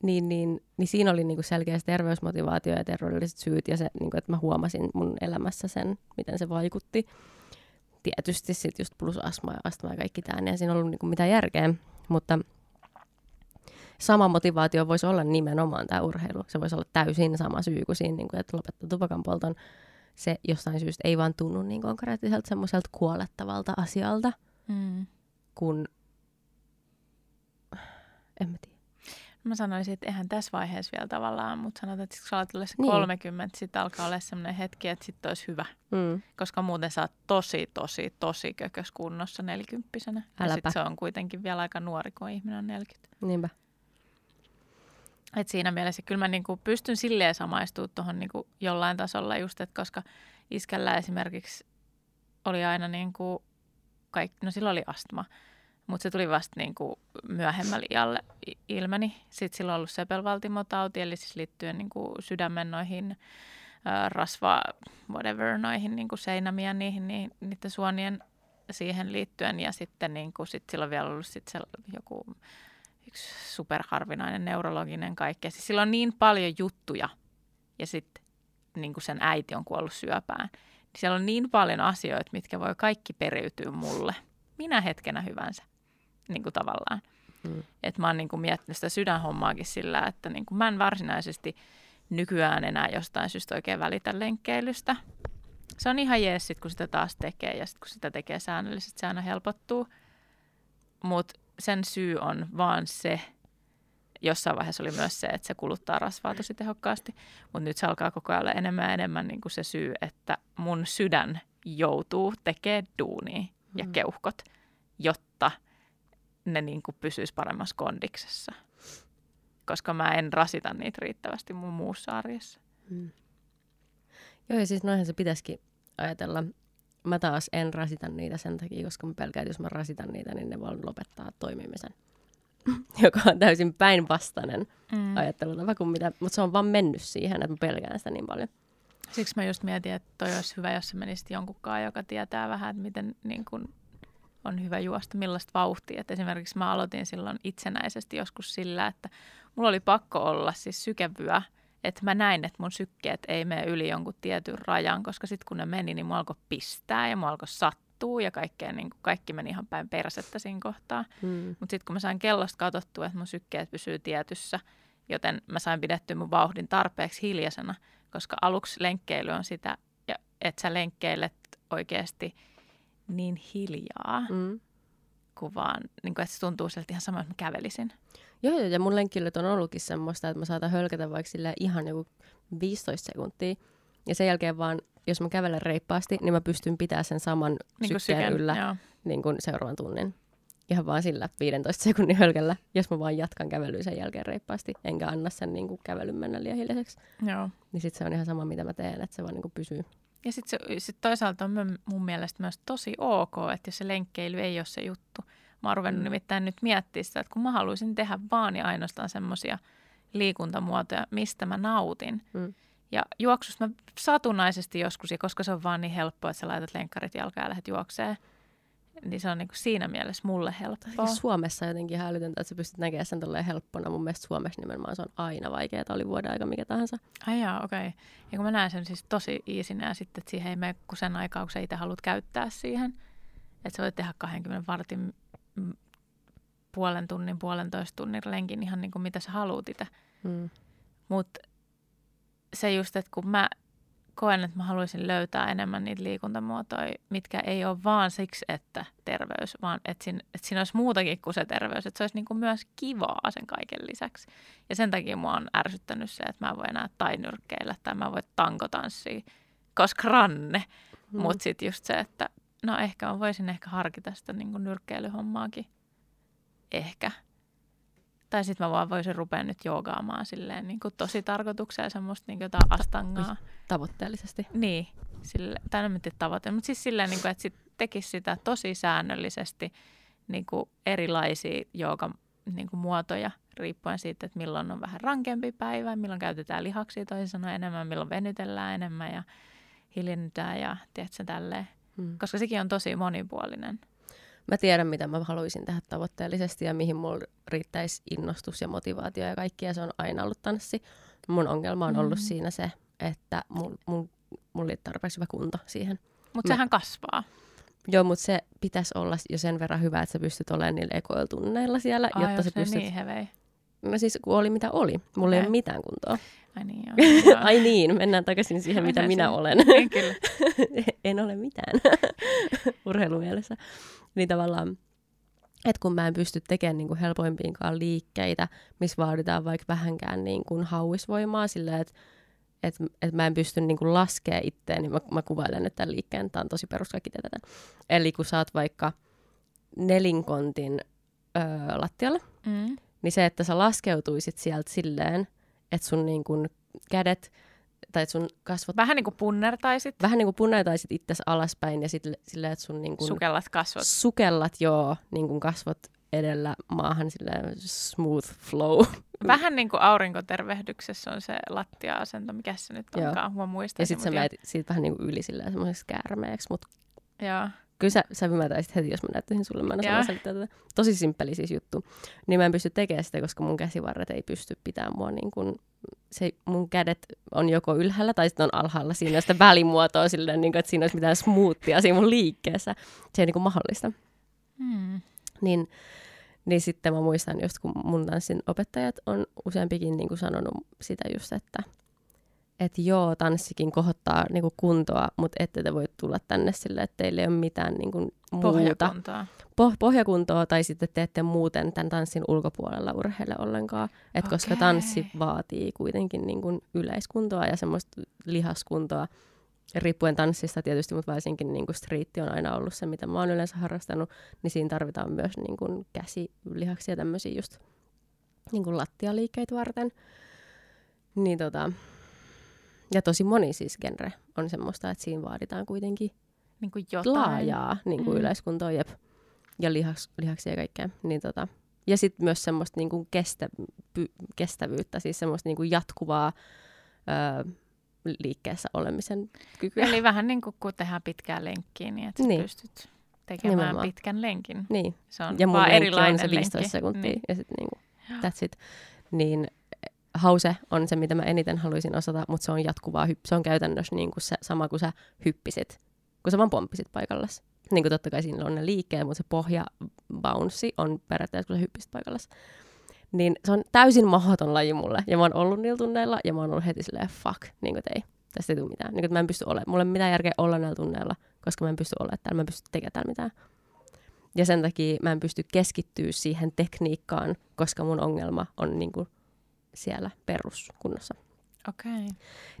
niin, niin, niin siinä oli niinku selkeä terveysmotivaatio ja terveydelliset syyt ja se, niinku, että mä huomasin mun elämässä sen, miten se vaikutti. Tietysti sitten just plus astma ja astma ja kaikki tämä, niin siinä ollut niinku mitään järkeä, mutta sama motivaatio voisi olla nimenomaan tämä urheilu. Se voisi olla täysin sama syy kuin siinä, niinku, että lopettaa tupakan polton se jostain syystä ei vaan tunnu niin konkreettiselta semmoiselta kuolettavalta asialta, mm. kun en mä tiedä. Mä sanoisin, että eihän tässä vaiheessa vielä tavallaan, mutta sanotaan, että kun sä olet se niin. 30, sitten alkaa olla semmoinen hetki, että sitten olisi hyvä. Mm. Koska muuten sä oot tosi, tosi, tosi kökös kunnossa nelikymppisenä. Äläpä. Ja sitten se on kuitenkin vielä aika nuori, kun ihminen on 40. Niinpä. Et siinä mielessä kyllä mä niinku pystyn silleen samaistumaan tuohon niinku jollain tasolla just, että koska iskällä esimerkiksi oli aina niinku kaikki, no silloin oli astma, mutta se tuli vasta niinku myöhemmällä iällä ilmeni. Sitten silloin on ollut sepelvaltimotauti, eli siis liittyen niinku sydämen noihin rasva, whatever, noihin niinku seinämiä, niihin, niihin, niiden suonien siihen liittyen. Ja sitten niin kuin, sit sillä on vielä ollut sit se joku yksi superharvinainen neurologinen kaikkea. Siis sillä on niin paljon juttuja ja sitten niin kuin sen äiti on kuollut syöpään. Niin siellä on niin paljon asioita, mitkä voi kaikki periytyä mulle. Minä hetkenä hyvänsä, niin kuin tavallaan. Mm. Että mä oon niin kuin miettinyt sitä sydänhommaakin sillä, että niin kuin mä en varsinaisesti nykyään enää jostain syystä oikein välitä lenkkeilystä. Se on ihan jees sit, kun sitä taas tekee ja sit, kun sitä tekee säännöllisesti, se aina helpottuu. Mutta sen syy on vaan se, jossain vaiheessa oli myös se, että se kuluttaa rasvaa tosi tehokkaasti, mutta nyt se alkaa koko ajan olla enemmän ja enemmän niin kuin se syy, että mun sydän joutuu tekemään duunia ja mm. keuhkot, jotta ne niin kuin pysyisi paremmassa kondiksessa. Koska mä en rasita niitä riittävästi mun muussa arjessa. Mm. Joo, ja siis noinhan se pitäisikin ajatella. Mä taas en rasita niitä sen takia, koska mä pelkään, että jos mä rasitan niitä, niin ne voi lopettaa toimimisen. Joka on täysin päinvastainen mm. ajattelutapa kuin mitä, mutta se on vaan mennyt siihen, että mä pelkään sitä niin paljon. Siksi mä just mietin, että toi olisi hyvä, jos se menisi jonkunkaan, joka tietää vähän, että miten niin kun on hyvä juosta, millaista vauhtia. Et esimerkiksi mä aloitin silloin itsenäisesti joskus sillä, että mulla oli pakko olla siis sykevyä, että mä näin, että mun sykkeet ei mene yli jonkun tietyn rajan, koska sitten kun ne meni, niin mua alkoi pistää ja mua alkoi sattua ja kaikkea, niin kuin kaikki meni ihan päin persettä siinä kohtaa. Hmm. Mutta sitten kun mä sain kellosta katsottua, että mun sykkeet pysyy tietyssä, joten mä sain pidettyä mun vauhdin tarpeeksi hiljaisena, koska aluksi lenkkeily on sitä, että sä lenkkeilet oikeasti niin hiljaa, mm. kun vaan, niin kuin, että se tuntuu siltä ihan sama, että mä kävelisin. Joo, ja mun lenkkilyt on ollutkin semmoista, että mä saatan hölkätä vaikka sillä ihan joku 15 sekuntia. Ja sen jälkeen vaan, jos mä kävelen reippaasti, niin mä pystyn pitämään sen saman niin sykkeen yllä niin kuin seuraavan tunnin. Ihan vaan sillä 15 sekunnin hölkällä, jos mä vaan jatkan kävelyä sen jälkeen reippaasti, enkä anna sen niin kuin kävelyn mennä liian hiljaiseksi. Joo. Niin sit se on ihan sama, mitä mä teen, että se vaan niin kuin pysyy. Ja sitten sit toisaalta on mun mielestä myös tosi ok, että jos se lenkkeily ei ole se juttu, Mä oon ruvennut mm. nimittäin nyt miettiä sitä, että kun mä haluaisin tehdä vaan ja ainoastaan semmoisia liikuntamuotoja, mistä mä nautin. Mm. Ja juoksusta mä satunnaisesti joskus, ja koska se on vaan niin helppoa, että sä laitat lenkkarit jalkaan ja lähdet juokseen, niin se on niin kuin siinä mielessä mulle helppoa. Suomessa jotenkin ihan älytöntä, että sä pystyt näkemään sen tolleen helppona. Mun mielestä Suomessa nimenomaan se on aina vaikeaa, oli vuoden aika mikä tahansa. Ai jaa, okei. Okay. Ja kun mä näen sen siis tosi iisinä sitten, että siihen ei mene kun sen aikaa, kun sä itse haluat käyttää siihen. Että sä voit tehdä 20 vartin puolen tunnin, puolentoista tunnin lenkin ihan niin kuin mitä sä haluut itse. Mm. Mutta se just, että kun mä koen, että mä haluaisin löytää enemmän niitä liikuntamuotoja, mitkä ei ole vaan siksi, että terveys, vaan että siinä, että siinä olisi muutakin kuin se terveys, että se olisi niin kuin myös kivaa sen kaiken lisäksi. Ja sen takia mua on ärsyttänyt se, että mä en voi enää tainyrkkeillä tai mä voin tankotanssia, koska ranne. Mm. Mutta sitten just se, että no ehkä mä voisin ehkä harkita sitä niin kuin nyrkkeilyhommaakin. Ehkä. Tai sitten mä vaan voisin rupea nyt joogaamaan silleen niin kuin tosi tarkoituksella semmoista niin jotain astangaa. Tavoitteellisesti. Niin. Sille, tai en tavoite, mutta siis silleen, niin kuin, että sit tekisi sitä tosi säännöllisesti niin kuin erilaisia jooga niin kuin muotoja riippuen siitä, että milloin on vähän rankempi päivä, milloin käytetään lihaksia toisin sanoen enemmän, milloin venytellään enemmän ja hiljennytään ja tiedätkö, tälleen. Hmm. Koska sekin on tosi monipuolinen. Mä tiedän, mitä mä haluaisin tehdä tavoitteellisesti ja mihin mulla riittäisi innostus ja motivaatio ja kaikki, ja se on aina ollut tanssi. Mun ongelma on mm. ollut siinä se, että mun, mun, mulla oli tarpeeksi hyvä kunto siihen. Mutta sehän kasvaa. Joo, mutta se pitäisi olla jo sen verran hyvä, että sä pystyt olemaan niillä ekoiltunneilla siellä, Ai, jotta sä pystyt... niin hevei. No siis kun oli mitä oli. Mulla ei ole mitään kuntoa. Ai niin, joo. Ai niin, mennään takaisin siihen, mennään mitä minä olen. Niin, kyllä. en ole mitään urheilumielessä. Niin tavallaan, että kun mä en pysty tekemään niin kuin helpoimpiinkaan liikkeitä, missä vaaditaan vaikka vähänkään niin kuin hauisvoimaa silleen, että et, et mä en pysty niin kuin laskea itteen, niin mä, mä kuvailen tämän liikkeen, tämä on tosi peruskakki tätä. Eli kun oot vaikka nelinkontin öö, lattialla, mm. Niin se, että sä laskeutuisit sieltä silleen, että sun niin kuin kädet tai että sun kasvot... Vähän niin kuin punnertaisit. Vähän niin kuin punnertaisit itsesi alaspäin ja sitten silleen, että sun niin kuin... Sukellat kasvot. Sukellat, joo, niin kuin kasvot edellä maahan silleen smooth flow. Vähän niin kuin aurinkotervehdyksessä on se lattia-asento, mikä se nyt onkaan, mä muistan. Ja sitten sä menet siitä vähän niin kuin yli silleen semmoiseksi käärmeeksi, mutta Joo. Kyllä sä, sä ymmärtäisit heti, jos mä näyttäisin sulle. Mä en osaa selittää tätä. Tosi simppeli siis juttu. Niin mä en pysty tekemään sitä, koska mun käsivarret ei pysty pitämään mua niin kuin, se, mun kädet on joko ylhäällä tai sitten on alhaalla. Siinä on sitä välimuotoa silleen, niin kuin, että siinä olisi mitään smoothia siinä mun liikkeessä. Se ei niin kuin mahdollista. Mm. Niin, niin sitten mä muistan just, kun mun tanssin opettajat on useampikin niin kuin sanonut sitä just, että että joo, tanssikin kohottaa niin kuin kuntoa, mutta ette te voi tulla tänne sille, että teillä ei ole mitään niin kuin muuta Pohjakuntaa. poh- pohjakuntoa, tai sitten te ette muuten tämän tanssin ulkopuolella urheile ollenkaan. Et koska Okei. tanssi vaatii kuitenkin niin kuin yleiskuntoa ja semmoista lihaskuntoa, riippuen tanssista tietysti, mutta varsinkin niin kuin striitti on aina ollut se, mitä mä oon yleensä harrastanut, niin siinä tarvitaan myös niin kuin käsilihaksia tämmöisiä just niin kuin lattialiikkeitä varten. Niin tota, ja tosi moni siis genre on semmoista, että siinä vaaditaan kuitenkin Niin kuin jotain. laajaa niin kuin Mm. yleiskuntoa, jep. Ja lihaks, lihaksia ja kaikkea. Niin tota. Ja sitten myös semmoista niin kuin kestä, py, kestävyyttä, siis semmoista niin kuin jatkuvaa öö, liikkeessä olemisen kykyä. Eli vähän niin kuin kun tehdään pitkää lenkkiä, niin että Niin. pystyt tekemään Nimenomaan. pitkän lenkin. Niin, Se on ja mun vaan erilainen on se 15 lenkki. sekuntia Niin. ja sitten niinku, that's it. Niin hause on se, mitä mä eniten haluaisin osata, mutta se on jatkuvaa, hypp- se on käytännössä niin kuin se, sama kuin sä hyppisit, kun sä vaan pomppisit paikallas. Niin kuin totta kai siinä on ne liikkeet, mutta se pohja bounce on periaatteessa, kun sä hyppisit paikallas. Niin se on täysin mahdoton laji mulle. Ja mä oon ollut niillä tunneilla ja mä oon ollut heti silleen, fuck, niin kuin ei, tästä ei tule mitään. Niin kuin, mä en pysty olemaan, mulla ei mitään järkeä olla näillä tunneilla, koska mä en pysty olemaan täällä, mä en pysty tekemään täällä mitään. Ja sen takia mä en pysty keskittyä siihen tekniikkaan, koska mun ongelma on niin kuin siellä peruskunnossa. Okei.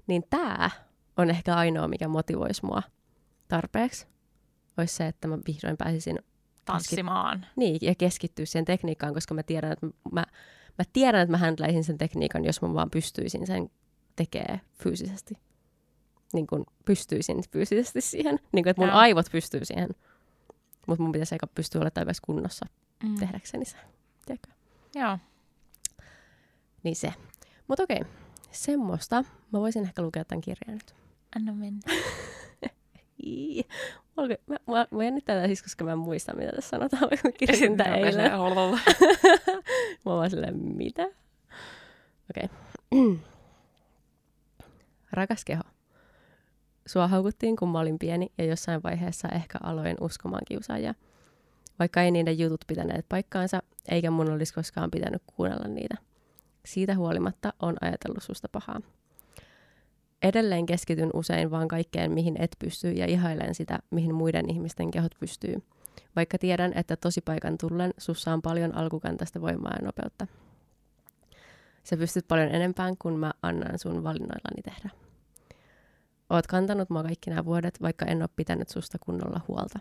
Niin tämä on ehkä ainoa, mikä motivoisi mua tarpeeksi. Olisi se, että mä vihdoin pääsisin Tanssimaan. niin, ja keskittyä siihen tekniikkaan, koska mä tiedän, että mä, mä tiedän, että mä händläisin sen tekniikan, jos mä vaan pystyisin sen tekemään fyysisesti. Niin kuin pystyisin fyysisesti siihen. Niin kuin, että mun Joo. aivot pystyy siihen. Mutta mun pitäisi aika pystyä olemaan kunnossa Mm. tehdäkseni se. Tiedätkö? Joo. Niin se. Mutta okei, semmoista. Mä voisin ehkä lukea tämän kirjan nyt. Anna mennä. Ii. Olko, mä, mä, mä jännittää tätä siis, koska mä en muista, mitä tässä sanotaan, mä kirjoitin Sitten eilen. Mä oon vaan silleen, mitä? Okei. Rakas keho. Sua haukuttiin, kun mä olin pieni ja jossain vaiheessa ehkä aloin uskomaan kiusaajia. Vaikka ei niiden jutut pitäneet paikkaansa, eikä mun olisi koskaan pitänyt kuunnella niitä. Siitä huolimatta on ajatellut susta pahaa. Edelleen keskityn usein vaan kaikkeen, mihin et pysty ja ihailen sitä, mihin muiden ihmisten kehot pystyy. Vaikka tiedän, että tosipaikan tullen sussa on paljon alkukantaista voimaa ja nopeutta. Sä pystyt paljon enempään, kun mä annan sun valinnoillani tehdä. Oot kantanut mua kaikki nämä vuodet, vaikka en ole pitänyt susta kunnolla huolta.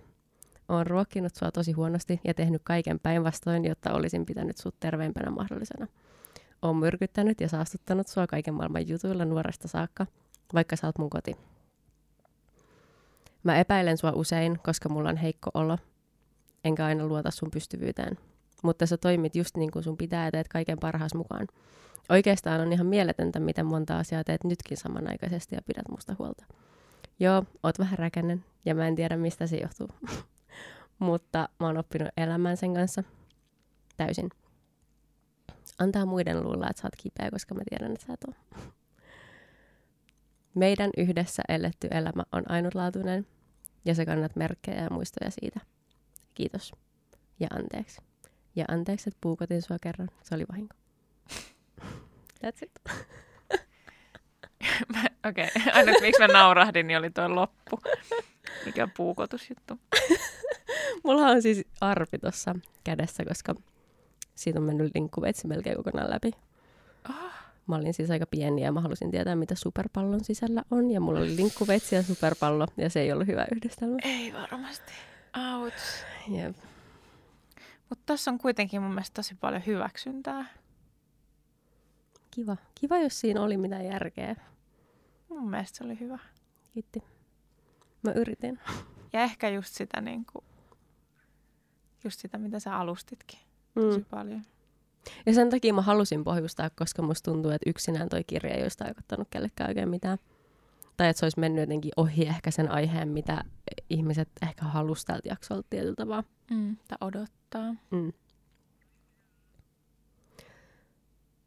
Oon ruokkinut sua tosi huonosti ja tehnyt kaiken päinvastoin, jotta olisin pitänyt sut terveimpänä mahdollisena. Oon myrkyttänyt ja saastuttanut sua kaiken maailman jutuilla nuoresta saakka, vaikka sä oot mun koti. Mä epäilen sua usein, koska mulla on heikko olo, enkä aina luota sun pystyvyyteen. Mutta sä toimit just niin kuin sun pitää ja teet kaiken parhaas mukaan. Oikeastaan on ihan mieletöntä, miten monta asiaa teet nytkin samanaikaisesti ja pidät musta huolta. Joo, oot vähän räkänen ja mä en tiedä mistä se johtuu. Mutta mä oon oppinut elämään sen kanssa täysin. Antaa muiden luulla, että sä oot kipeä, koska mä tiedän, että sä et oo. Meidän yhdessä eletty elämä on ainutlaatuinen ja sä kannat merkkejä ja muistoja siitä. Kiitos. Ja anteeksi. Ja anteeksi, että puukotin sua kerran. Se oli vahinko. That's it. Okei, okay. aina miksi mä naurahdin, niin oli tuo loppu. Mikä puukotusjuttu. Mulla on siis arpi tuossa kädessä, koska siitä on mennyt linkkuveitsi melkein kokonaan läpi. Mä olin siis aika pieni ja mä halusin tietää, mitä superpallon sisällä on. Ja mulla oli linkkuveitsi ja superpallo, ja se ei ollut hyvä yhdistelmä. Ei varmasti. Ouch. Jep. Mutta tässä on kuitenkin mun mielestä tosi paljon hyväksyntää. Kiva. Kiva, jos siinä oli mitään järkeä. Mun mielestä se oli hyvä. Kiitti. Mä yritin. Ja ehkä just sitä, niin kuin, just sitä mitä sä alustitkin tosi Mm. paljon. Ja sen takia mä halusin pohjustaa, koska musta tuntuu, että yksinään toi kirja ei olisi tarkoittanut kellekään oikein mitään. tai että se olisi mennyt jotenkin ohi ehkä sen aiheen, mitä ihmiset ehkä halusivat tältä jaksolta tietyllä tavalla. Mm, tai odottaa. Mm.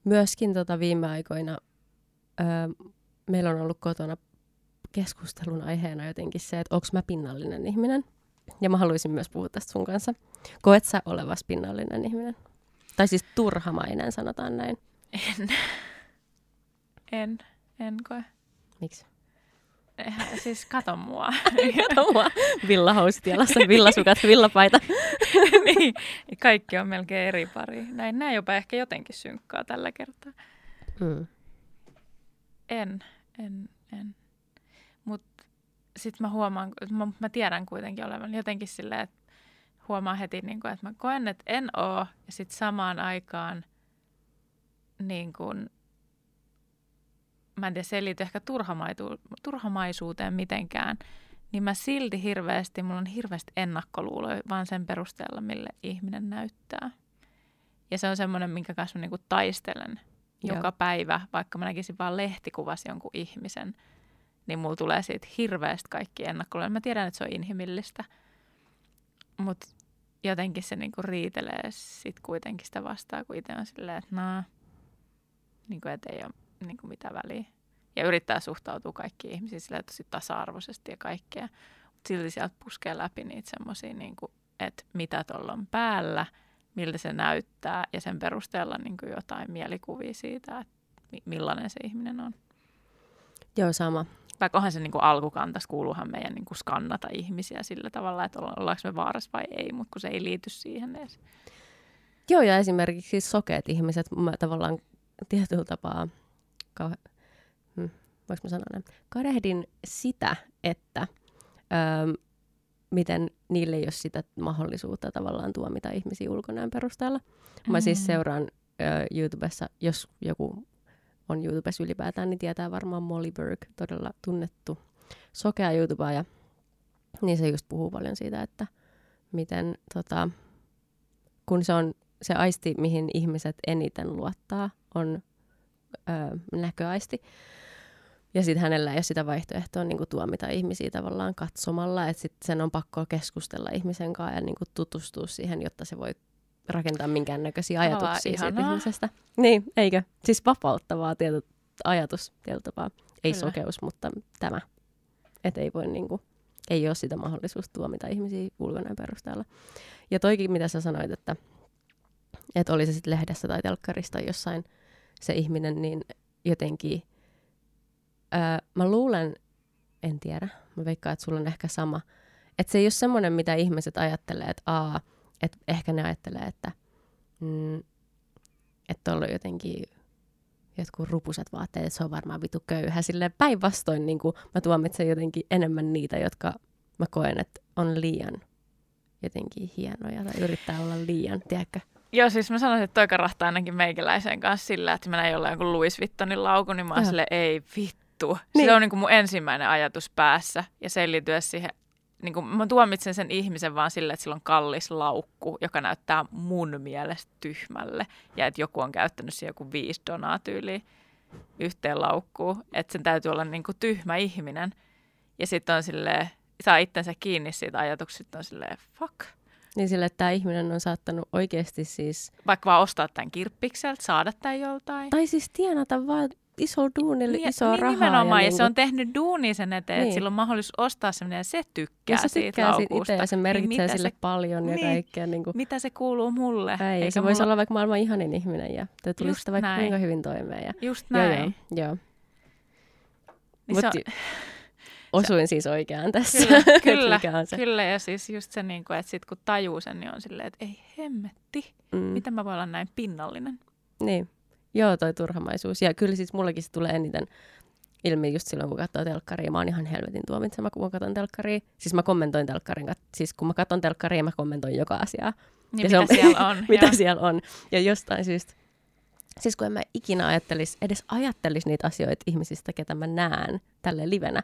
Myöskin tota viime aikoina öö, meillä on ollut kotona keskustelun aiheena jotenkin se, että onko mä pinnallinen ihminen. Ja mä haluaisin myös puhua tästä sun kanssa. Koet sä olevas pinnallinen ihminen? Tai siis turhamainen, sanotaan näin. En. En. En koe. Miksi? Eihän, siis kato mua. kato mua. Villahousut jalassa, villasukat, villapaita. niin, kaikki on melkein eri pari. Näin näin jopa ehkä jotenkin synkkaa tällä kertaa. Mm. En, en, en. Sitten mä huomaan, mä, mä tiedän kuitenkin olevan jotenkin silleen, että huomaan heti, niin kun, että mä koen, että en oo. Ja sitten samaan aikaan niin kun, mä en tiedä, se ei liity ehkä turhamaisuuteen mitenkään, niin mä silti hirveästi, mulla on hirveästi ennakkoluuloja vaan sen perusteella, mille ihminen näyttää. Ja se on semmoinen, minkä kanssa mä niinku taistelen Joo. joka päivä, vaikka mä näkisin vaan lehtikuvas jonkun ihmisen, niin mulla tulee siitä hirveästi kaikki ennakkoluuloja. Mä tiedän, että se on inhimillistä, mutta jotenkin se niinku riitelee sit kuitenkin sitä vastaan, kun itse on silleen, että naa, niinku, et ei ole niinku mitään väliä. Ja yrittää suhtautua kaikkiin ihmisiin silleen tosi tasa-arvoisesti ja kaikkea. Mutta silti sieltä puskee läpi niitä semmoisia, niinku, että mitä tuolla on päällä, miltä se näyttää ja sen perusteella niinku jotain mielikuvia siitä, että millainen se ihminen on. Joo, sama. Vaikka onhan se niin kuin alkukantas, kuuluuhan meidän niin kuin skannata ihmisiä sillä tavalla, että ollaanko me vaarassa vai ei, mutta kun se ei liity siihen edes. Joo, ja esimerkiksi siis sokeat ihmiset, mä tavallaan tietyllä tapaa, kau- hmm, voiko mä sanoa näin, kadehdin sitä, että öö, miten niille ei ole sitä mahdollisuutta tavallaan tuomita ihmisiä ulkonäön perusteella. Mä siis mm. seuraan ö, YouTubessa, jos joku on YouTubessa ylipäätään, niin tietää varmaan Molly Berg, todella tunnettu sokea YouTubaaja. Niin se just puhuu paljon siitä, että miten tota, kun se on se aisti, mihin ihmiset eniten luottaa, on ö, näköaisti. Ja sitten hänellä ei ole sitä vaihtoehtoa niin tuomita ihmisiä tavallaan katsomalla, että sitten sen on pakko keskustella ihmisen kanssa ja niin tutustua siihen, jotta se voi rakentaa minkäännäköisiä ajatuksia Olaa, siitä ihmisestä. Niin, eikö? Siis vapauttavaa tieto, ajatus tietyllä tapaa. Ei Kyllä. sokeus, mutta tämä. Että ei voi niinku, ei ole sitä mahdollisuus tuomita ihmisiä ulkonäön perusteella. Ja toikin, mitä sä sanoit, että, että oli se sitten lehdessä tai telkkarista jossain se ihminen, niin jotenkin, öö, mä luulen, en tiedä, mä veikkaan, että sulla on ehkä sama, että se ei ole semmoinen, mitä ihmiset ajattelee, että aa, et ehkä ne ajattelee, että mm, että on jotenkin jotkut rupuset vaatteet, että se on varmaan vitu köyhä. Silleen päinvastoin niin mä tuomitsen jotenkin enemmän niitä, jotka mä koen, että on liian jotenkin hienoja tai yrittää olla liian, tiedätkö? Joo, siis mä sanoisin, että toi karahtaa ainakin meikäläisen kanssa sillä, että mä näin jollain joku Louis Vuittonin laukun, niin mä oon sille, ei vittu. Niin. Se on niin kuin mun ensimmäinen ajatus päässä ja se ei liity siihen niin kuin, mä tuomitsen sen ihmisen vaan sille, että sillä on kallis laukku, joka näyttää mun mielestä tyhmälle. Ja että joku on käyttänyt siihen joku viisi donaa tyyliin yhteen laukkuun. Että sen täytyy olla niin kuin tyhmä ihminen. Ja sitten on silleen, saa itsensä kiinni siitä ajatuksesta, on silleen, fuck. Niin sille, että tämä ihminen on saattanut oikeasti siis... Vaikka vaan ostaa tämän kirppikseltä, saada tämän joltain. Tai siis tienata vaan iso duunille niin, isoa niin, rahaa. Nimenomaan, ja, ja niin se on tehnyt duuni sen eteen, niin. että sillä on mahdollisuus ostaa semmoinen, ja se tykkää, ja se siitä tykkää siitä itse, ja se niin merkitsee niin sille se, paljon ja niin, kaikkea. Niin kuin. Mitä se kuuluu mulle? Ei, Eikä se mulla... voisi olla vaikka maailman ihanin ihminen, ja te tulisi sitä vaikka kuinka hyvin toimeen. Ja, Just näin. Joo, joo. joo. Niin Mut, on... Osuin siis oikeaan tässä. Kyllä, kyllä, se. kyllä, ja siis just se, niin kuin, että sit kun tajuu sen, niin on silleen, että ei hemmetti, mm. miten mä voin olla näin pinnallinen. Niin. Joo, toi turhamaisuus. Ja kyllä siis mullakin se tulee eniten ilmi just silloin, kun katsoo telkkaria. Mä oon ihan helvetin tuomitsema, kun mä katson telkkaria. Siis mä kommentoin telkkarin. Siis kun mä katson telkkaria, mä kommentoin joka asiaa. Niin, ja mitä on, siellä on. mitä siellä on. Ja jostain syystä Siis kun en mä ikinä ajattelis, edes ajattelis niitä asioita ihmisistä, ketä mä näen tälle livenä.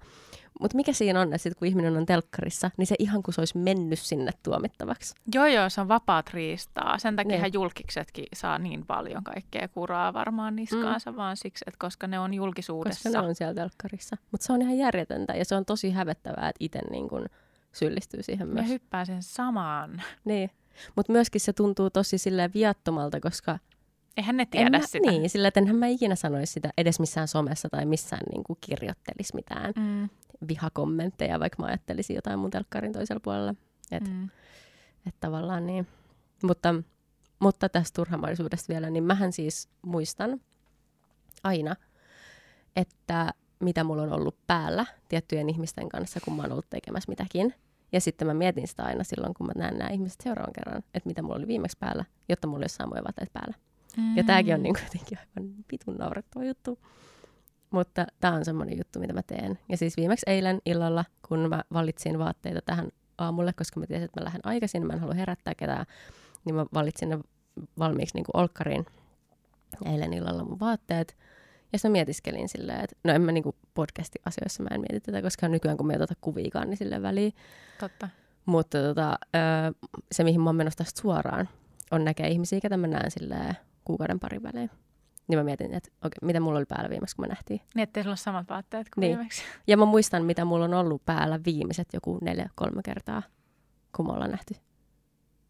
Mutta mikä siinä on, että sit kun ihminen on telkkarissa, niin se ihan kuin se olisi mennyt sinne tuomittavaksi. Joo, joo, se on vapaat riistaa. Sen takia niin. julkiksetkin saa niin paljon kaikkea kuraa varmaan niskaansa, mm. vaan siksi, että koska ne on julkisuudessa. Koska ne on siellä telkkarissa. Mutta se on ihan järjetöntä ja se on tosi hävettävää, että itse niin kun syyllistyy siihen myös. Ja hyppää sen samaan. Niin. Mutta myöskin se tuntuu tosi silleen viattomalta, koska Eihän ne tiedä en sitä. Niin, sillä enhän mä ikinä sanoisi sitä edes missään somessa tai missään niin kuin kirjoittelisi mitään mm. vihakommentteja, vaikka mä ajattelisin jotain mun telkkarin toisella puolella. Että mm. et tavallaan niin. Mutta, mutta tästä turhamaisuudesta vielä, niin mähän siis muistan aina, että mitä mulla on ollut päällä tiettyjen ihmisten kanssa, kun mä oon ollut tekemässä mitäkin. Ja sitten mä mietin sitä aina silloin, kun mä näen nämä ihmiset seuraavan kerran, että mitä mulla oli viimeksi päällä, jotta mulla olisi samoja vaatteet päällä. Mm. Ja tämäkin on niin kuin jotenkin aivan pitun naurettava juttu. Mutta tämä on semmoinen juttu, mitä mä teen. Ja siis viimeksi eilen illalla, kun mä valitsin vaatteita tähän aamulle, koska mä tiesin, että mä lähden aikaisin, mä en halua herättää ketään, niin mä valitsin ne valmiiksi niin kuin olkkariin eilen illalla mun vaatteet. Ja sitten mä mietiskelin silleen, että no en mä niinku podcasti-asioissa mä en mieti tätä, koska nykyään kun me ei oteta kuviikaan, niin silleen väliin. Totta. Mutta tota, se, mihin mä oon menossa tästä suoraan, on näkee ihmisiä, ketä mä näen silleen kuukauden parin välein. Niin mä mietin, että okei, mitä mulla oli päällä viimeksi, kun me nähtiin. Niin, ettei sulla ole samat vaatteet kuin niin. viimeksi. Ja mä muistan, mitä mulla on ollut päällä viimeiset joku neljä-kolme kertaa, kun me ollaan nähty.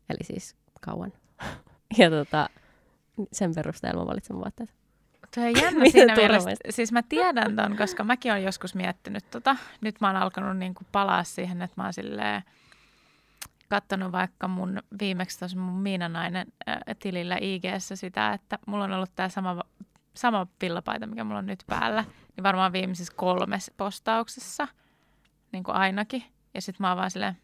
Eli siis kauan. ja tota, sen perusteella mä valitsen vaatteet. Tuo on jännä siinä mielessä. Siis mä tiedän ton, koska mäkin olen joskus miettinyt tota. Nyt mä oon alkanut niinku palaa siihen, että mä oon silleen katsonut vaikka mun viimeksi tuossa mun Miinanainen tilillä ig sitä, että mulla on ollut tämä sama, sama villapaita, mikä mulla on nyt päällä, niin varmaan viimeisissä kolmessa postauksessa, niin kuin ainakin. Ja sitten mä oon vaan silleen,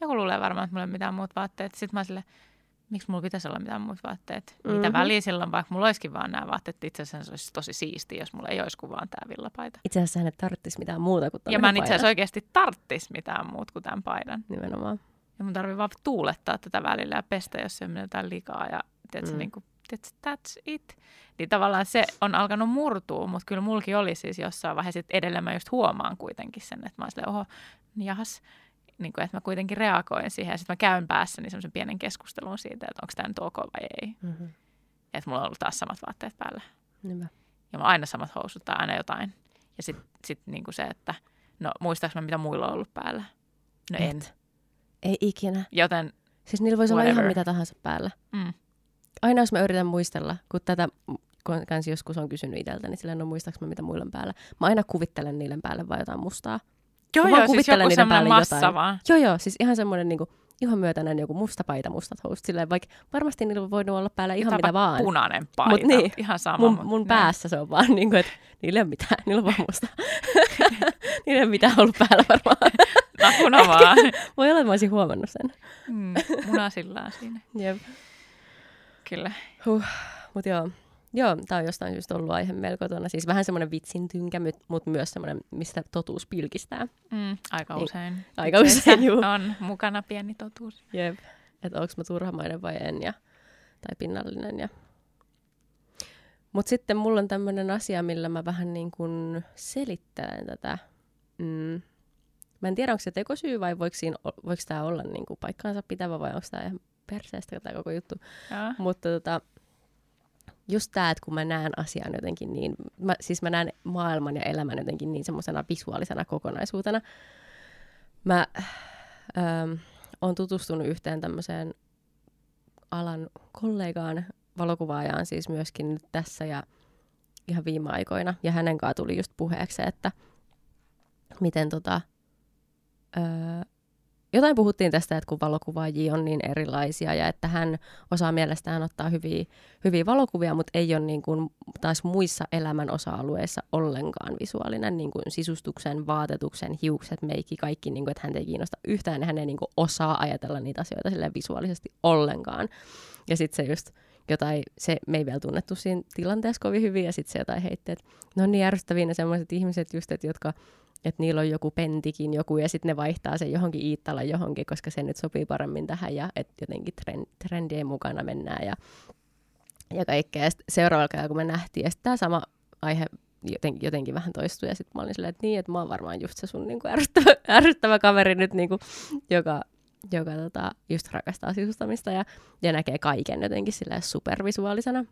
joku luulee varmaan, että mulla ei ole mitään muut vaatteet. Sitten mä oon silleen, miksi mulla pitäisi olla mitään muut vaatteet? Mm-hmm. Mitä väliä silloin, vaikka mulla olisikin vaan nämä vaatteet. Itse asiassa se olisi tosi siisti, jos mulla ei olisi kuin vaan tämä villapaita. Itse asiassa hän ei tarvitsisi mitään muuta kuin Ja mä en itse asiassa oikeasti tarttisi mitään muuta kuin tämän paidan. Nimenomaan. Ja mun tarvii vaan tuulettaa tätä välillä ja pestä, jos se menee jotain likaa. Ja tiedätkö, mm. niin kuin, tiedätkö, that's it. Niin tavallaan se on alkanut murtua, mutta kyllä mulki oli siis jossain vaiheessa, että edelleen mä just huomaan kuitenkin sen, että mä oon silleen, oho, jahas, niin kuin, että mä kuitenkin reagoin siihen. Ja sitten mä käyn päässä niin semmoisen pienen keskustelun siitä, että onko tämä nyt ok vai ei. Mm-hmm. Että mulla on ollut taas samat vaatteet päällä. Niinpä. Ja mä aina samat housut tai aina jotain. Ja sitten sit niin kuin se, että no muistaaks mä mitä muilla on ollut päällä? No Et. en. Ei ikinä. Joten Siis niillä voisi whatever. olla ihan mitä tahansa päällä. Mm. Aina jos mä yritän muistella, kun tätä kun kans joskus on kysynyt itseltäni, niin sillä no muistaaks mä mitä muilla on päällä. Mä aina kuvittelen niille päälle vai jotain mustaa. Joo, mä joo, siis joku semmoinen massa jotain. vaan. Joo, joo, siis ihan semmoinen niinku, ihan myötäinen joku musta paita, mustat housut. Silleen, vaikka varmasti niillä voinut olla päällä ihan mitä vaan. punainen paita, mut niin, ihan sama. Mun, mun päässä se on vaan niin kuin, että niillä ei ole mitään, niillä on vaan musta. niillä ei ole mitään ollut päällä varmaan. Nakuna vaan. Voi olla, että mä olisin huomannut sen. Mm, munasillaan siinä. Jep. Kyllä. Huh. Mutta joo, Joo, tämä on jostain syystä ollut aihe meillä kotona. Siis vähän semmoinen vitsin tynkä, mutta myös semmoinen, mistä totuus pilkistää. Mm, aika niin, usein. Aika usein, juu. On mukana pieni totuus. Jep, että onko mä turhamainen vai en, ja, tai pinnallinen. Ja... Mutta sitten mulla on tämmöinen asia, millä mä vähän niin kuin selittelen tätä. Mm. Mä en tiedä, onko se tekosyy vai voiko, siinä, voiko tämä olla niin kuin paikkaansa pitävä vai onko tämä ihan perseestä tämä koko juttu. Ja. Mutta tota, just tämä, että kun mä näen asian jotenkin niin, mä, siis mä näen maailman ja elämän jotenkin niin semmoisena visuaalisena kokonaisuutena. Mä ähm, oon tutustunut yhteen tämmöiseen alan kollegaan, valokuvaajaan siis myöskin nyt tässä ja ihan viime aikoina. Ja hänen kanssaan tuli just puheeksi, että miten tota, öö, jotain puhuttiin tästä, että kun valokuvaajia on niin erilaisia ja että hän osaa mielestään ottaa hyviä, hyviä valokuvia, mutta ei ole niin kuin taas muissa elämän osa-alueissa ollenkaan visuaalinen, niin kuin sisustuksen, vaatetuksen, hiukset, meikki, kaikki, niin kuin, että hän ei kiinnosta yhtään hän ei niin kuin osaa ajatella niitä asioita visuaalisesti ollenkaan. Ja sitten se just jotain, se me ei vielä tunnettu siinä tilanteessa kovin hyvin ja sitten se jotain heitti, että no niin ärsyttäviä ne sellaiset ihmiset just, että jotka että niillä on joku pentikin joku ja sitten ne vaihtaa sen johonkin Iittala johonkin, koska se nyt sopii paremmin tähän ja että jotenkin trend, trendien mukana mennään ja ja kaikkea. Ja seuraavalla kerralla, kun me nähtiin, ja sitten tämä sama aihe jotenkin, jotenkin vähän toistui, ja sitten mä olin silleen, että niin, että mä oon varmaan just se sun niin ärsyttävä, ärsyttävä kaveri nyt, niin kuin, joka, joka tota, just rakastaa sisustamista ja, ja näkee kaiken jotenkin silleen supervisuaalisena.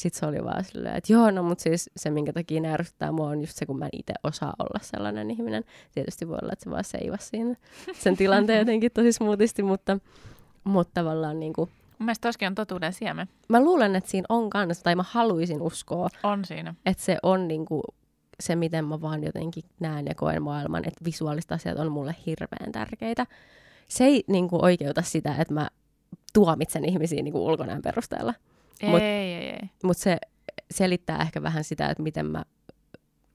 Sitten se oli vaan silleen, että joo, no mutta siis se, minkä takia ne ärsyttää mua, on just se, kun mä en itse osaa olla sellainen ihminen. Tietysti voi olla, että se vaan seivasi siinä sen tilanteen jotenkin tosi smoothisti, mutta, mutta tavallaan niin kuin, Mun mielestä toskin on totuuden siemen. Mä luulen, että siinä on kanssa, tai mä haluaisin uskoa. On siinä. Että se on niin kuin, se, miten mä vaan jotenkin näen ja koen maailman, että visuaaliset asiat on mulle hirveän tärkeitä. Se ei niin kuin, oikeuta sitä, että mä tuomitsen ihmisiä niin kuin ulkonäön perusteella. Ei, mut, ei, ei, ei. Mutta se selittää ehkä vähän sitä, että miten mä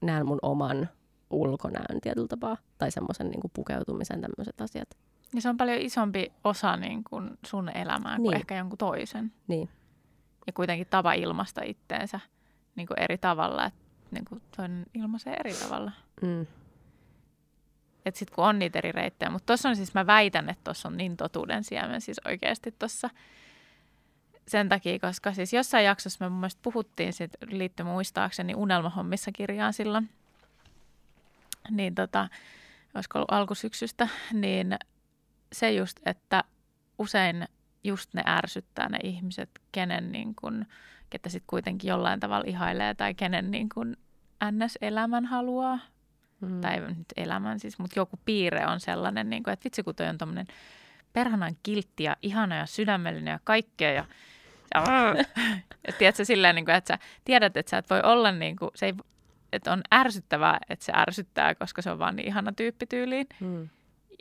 näen mun oman ulkonäön tietyllä tapaa, tai semmoisen niin pukeutumisen tämmöiset asiat. Ja se on paljon isompi osa niin kuin sun elämää niin. kuin ehkä jonkun toisen. Niin. Ja kuitenkin tapa ilmasta itteensä niin kuin eri tavalla, että niin kuin toinen ilmaisee eri tavalla. Mm. Että sitten kun on niitä eri reittejä. Mutta tuossa on siis, mä väitän, että tuossa on niin totuuden siemen siis oikeasti tuossa sen takia, koska siis jossain jaksossa me mun mielestä puhuttiin sit liittyen muistaakseni Unelmahommissa kirjaan silloin, niin tota, olisiko ollut alkusyksystä, niin se just, että usein just ne ärsyttää ne ihmiset, kenen niin kun, ketä sitten kuitenkin jollain tavalla ihailee tai kenen niin kun NS-elämän haluaa. Mm. Tai nyt elämän siis, mutta joku piirre on sellainen, niin kun, että vitsi kun toi on tommonen perhanan kiltti ja ihana ja sydämellinen ja kaikkea ja ja tiedätkö, silleen, niin kuin, että sä tiedät, että sä et voi olla niin kuin, se ei, että on ärsyttävää, että se ärsyttää, koska se on vaan niin ihana tyyppi tyyliin. Mm.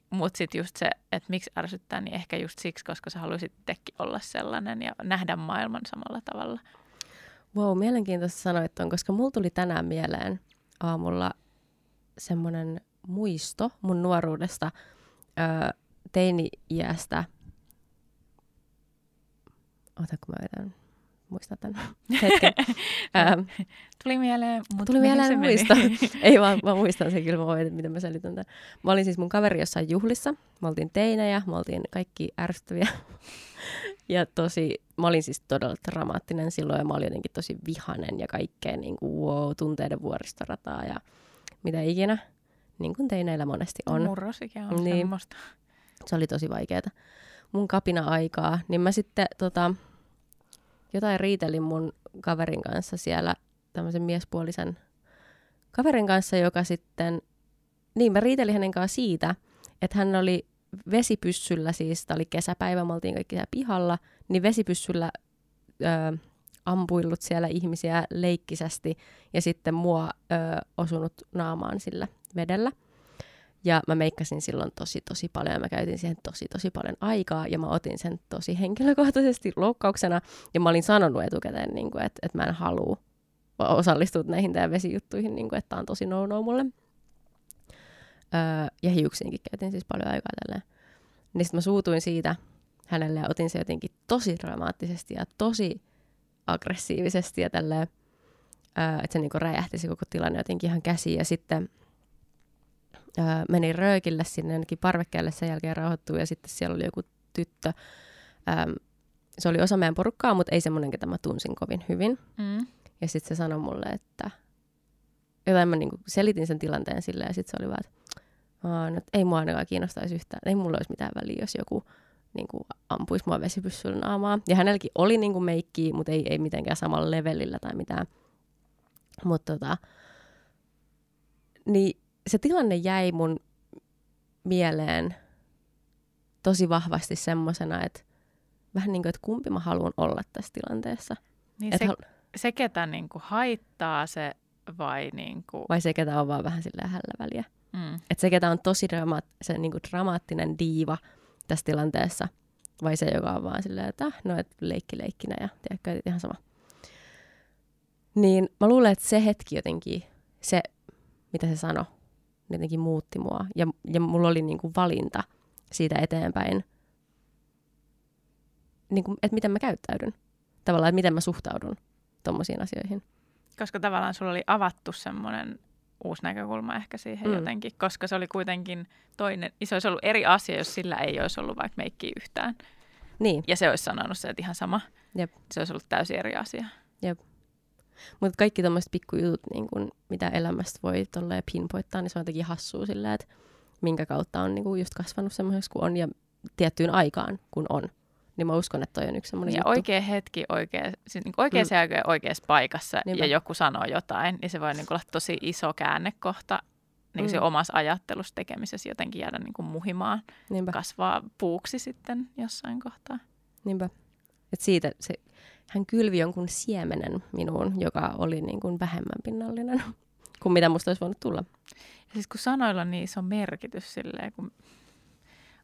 Mutta sitten just se, että miksi ärsyttää, niin ehkä just siksi, koska sä haluaisit itsekin olla sellainen ja nähdä maailman samalla tavalla. Wow, mielenkiintoista sanoit on, koska mulla tuli tänään mieleen aamulla semmoinen muisto mun nuoruudesta, öö, teini-iästä. Ota, kun mä yritän muistaa tämän hetken. ähm, tuli mieleen, mutta Tuli mieleen muisto. Ei vaan, mä muistan sen kyllä, mä voin, miten mä selitän tämän. Mä olin siis mun kaveri jossain juhlissa. Me oltiin teinejä, me oltiin kaikki ärsyttäviä. ja tosi, mä olin siis todella dramaattinen silloin ja mä olin jotenkin tosi vihanen ja kaikkea niin kuin, wow, tunteiden vuoristorataa ja mitä ikinä. Niin kuin teineillä monesti on. Murrosikä on niin, semmoista. Se oli tosi vaikeaa. Mun kapina-aikaa, niin mä sitten tota, jotain riitelin mun kaverin kanssa siellä, tämmöisen miespuolisen kaverin kanssa, joka sitten, niin mä riitelin hänen kanssa siitä, että hän oli vesipyssyllä, siis tämä oli kesäpäivä, me oltiin kaikki siellä pihalla, niin vesipyssyllä ö, ampuillut siellä ihmisiä leikkisästi ja sitten mua ö, osunut naamaan sillä vedellä. Ja mä meikkasin silloin tosi tosi paljon ja mä käytin siihen tosi tosi paljon aikaa ja mä otin sen tosi henkilökohtaisesti loukkauksena. Ja mä olin sanonut etukäteen, niin kuin, että, että mä en halua osallistua näihin teidän vesijuttuihin, niin kuin, että tämä on tosi no-no mulle. Öö, ja hiuksiinkin käytin siis paljon aikaa tälleen. Niin sitten mä suutuin siitä hänelle ja otin se jotenkin tosi dramaattisesti ja tosi aggressiivisesti ja tälleen, öö, että se niinku räjähti se koko tilanne jotenkin ihan käsiin. Ja sitten öö, menin röökille sinne jonnekin parvekkeelle, sen jälkeen rauhoittui ja sitten siellä oli joku tyttö. Öö, se oli osa meidän porukkaa, mutta ei semmoinen, ketä mä tunsin kovin hyvin. Mm. Ja sitten se sanoi mulle, että jotain mä niinku selitin sen tilanteen silleen ja sitten se oli vaan, että no, ei mua ainakaan kiinnostaisi yhtään, ei mulla olisi mitään väliä, jos joku niin kuin, ampuisi mua vesipyssyllä naamaa. Ja hänelläkin oli niin kuin, meikkiä, mutta ei, ei mitenkään samalla levelillä tai mitään. Mutta tota, niin se tilanne jäi mun mieleen tosi vahvasti semmoisena, että vähän niin kuin, että kumpi mä haluan olla tässä tilanteessa. Niin se, hal- se, ketä niin kuin haittaa se vai niin kuin... Vai se, ketä on vaan vähän silleen hällä väliä. Mm. Että se, ketä on tosi drama- se, niin kuin dramaattinen diiva tässä tilanteessa, vai se, joka on vaan silleen, että ah, no, et leikki leikkinä ja tiedätkö, ihan sama. Niin mä luulen, että se hetki jotenkin, se, mitä se sanoi, jotenkin muutti mua. Ja, ja mulla oli niin kuin valinta siitä eteenpäin, niin kuin, että miten mä käyttäydyn. Tavallaan, että miten mä suhtaudun tuommoisiin asioihin. Koska tavallaan sulla oli avattu semmoinen uusi näkökulma ehkä siihen mm. jotenkin, koska se oli kuitenkin toinen, se olisi ollut eri asia, jos sillä ei olisi ollut vaikka meikkiä yhtään. Niin. Ja se olisi sanonut se, että ihan sama. Jep. se olisi ollut täysin eri asia. Mutta kaikki tämmöiset pikkujutut, niin kun, mitä elämästä voi tolleen pinpoittaa, niin se on jotenkin hassua sillä, että minkä kautta on niin kun just kasvanut semmoiseksi kuin on ja tiettyyn aikaan kun on. Niin mä uskon, että toi on yksi semmoinen Ja juttu. oikea hetki oikea, siis niin oikeassa mm. aikaan oikeassa paikassa Niinpä. ja joku sanoo jotain, niin se voi niin olla tosi iso käännekohta niin. Mm. omassa ajattelussa tekemisessä jotenkin jäädä niin kuin muhimaan, Niinpä, kasvaa puuksi sitten jossain kohtaa. niinpä. Et siitä se, hän kylvi jonkun siemenen minuun, joka oli niin kuin vähemmän pinnallinen kuin mitä musta olisi voinut tulla. Ja siis kun sanoilla niin iso merkitys silleen, kun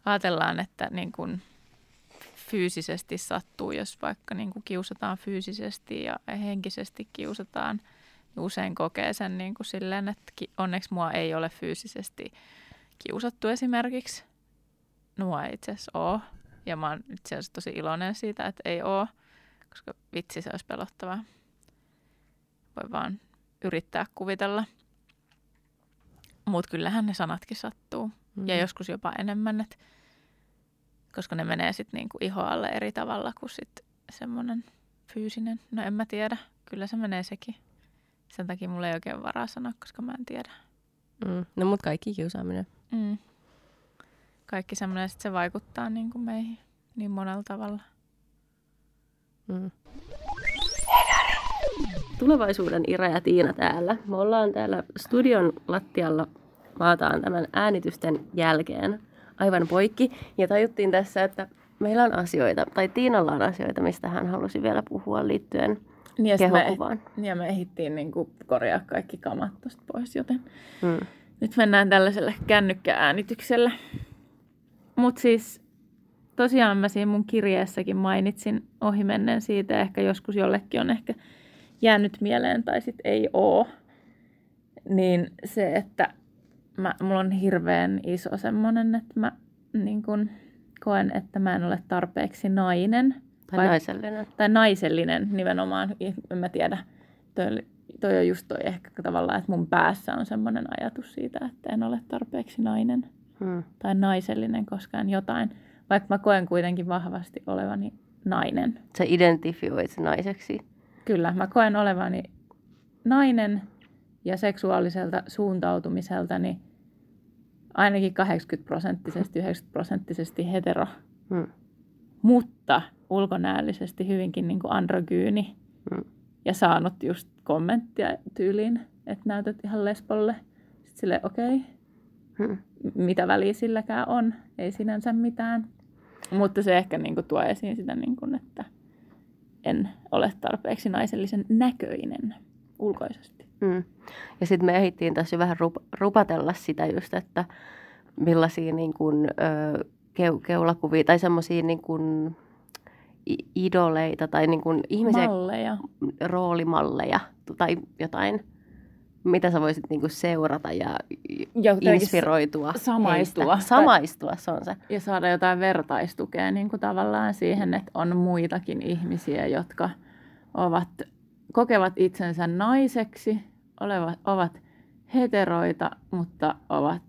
ajatellaan, että niin kuin fyysisesti sattuu, jos vaikka niin kuin kiusataan fyysisesti ja henkisesti kiusataan, niin usein kokee sen niin kuin silleen, että onneksi mua ei ole fyysisesti kiusattu esimerkiksi. Mua ei itse asiassa ole. Ja mä oon itse asiassa tosi iloinen siitä, että ei ole, koska vitsi se olisi pelottavaa. Voi vaan yrittää kuvitella. Mutta kyllähän ne sanatkin sattuu. Mm. Ja joskus jopa enemmän, et, koska ne menee sitten niinku ihoalle eri tavalla kuin sit semmoinen fyysinen. No en mä tiedä, kyllä se menee sekin. Sen takia mulla ei oikein varaa sanoa, koska mä en tiedä. Mm. No mut kaikki kiusaaminen. Mm. Kaikki semmoinen, sit se vaikuttaa niinku meihin niin monella tavalla. Mm. Tulevaisuuden Ira ja Tiina täällä. Me ollaan täällä studion lattialla maataan tämän äänitysten jälkeen aivan poikki. Ja tajuttiin tässä, että meillä on asioita, tai Tiinalla on asioita, mistä hän halusi vielä puhua liittyen Niin ja, sit me, kehokuvaan. ja me ehdittiin niinku korjaa kaikki kamat tosta pois, joten Mm. Nyt mennään tällaiselle kännykkääänitykselle. Mutta siis tosiaan mä siinä mun kirjeessäkin mainitsin ohimennen siitä, ehkä joskus jollekin on ehkä jäänyt mieleen tai sitten ei oo. Niin se, että mä, mulla on hirveän iso semmonen, että mä niin kun koen, että mä en ole tarpeeksi nainen. Tai Vai- naisellinen. Tai naisellinen nimenomaan, en mä tiedä. Toi, toi on just toi ehkä tavallaan, että mun päässä on semmoinen ajatus siitä, että en ole tarpeeksi nainen Mm. tai naisellinen koskaan jotain, vaikka mä koen kuitenkin vahvasti olevani nainen. Sä identifioit naiseksi. Kyllä, mä koen olevani nainen ja seksuaaliselta suuntautumiseltani ainakin 80 prosenttisesti, 90 prosenttisesti hetero, Mm. mutta ulkonäöllisesti hyvinkin niin kuin androgyyni. Mm. Ja saanut just kommenttia tyyliin, että näytät ihan lesbolle. Sitten silleen, okei, okay, Mm. mitä väliä silläkään on, ei sinänsä mitään. Mutta se ehkä niin kuin tuo esiin sitä, niin kuin, että en ole tarpeeksi naisellisen näköinen ulkoisesti. Mm. Ja sitten me ehdittiin tässä vähän rup- rupatella sitä just, että millaisia niin kuin, ö, keu- keulakuvia tai semmoisia niin kuin idoleita tai niin kuin ihmisiä, Malleja. roolimalleja tai jotain, mitä sä voisit niin kuin seurata ja Ja inspiroitua. samaistua. Heistä. Samaistua, se on se. Ja saada jotain vertaistukea niin kuin tavallaan siihen, että on muitakin ihmisiä, jotka ovat, kokevat itsensä naiseksi, olevat, ovat heteroita, mutta ovat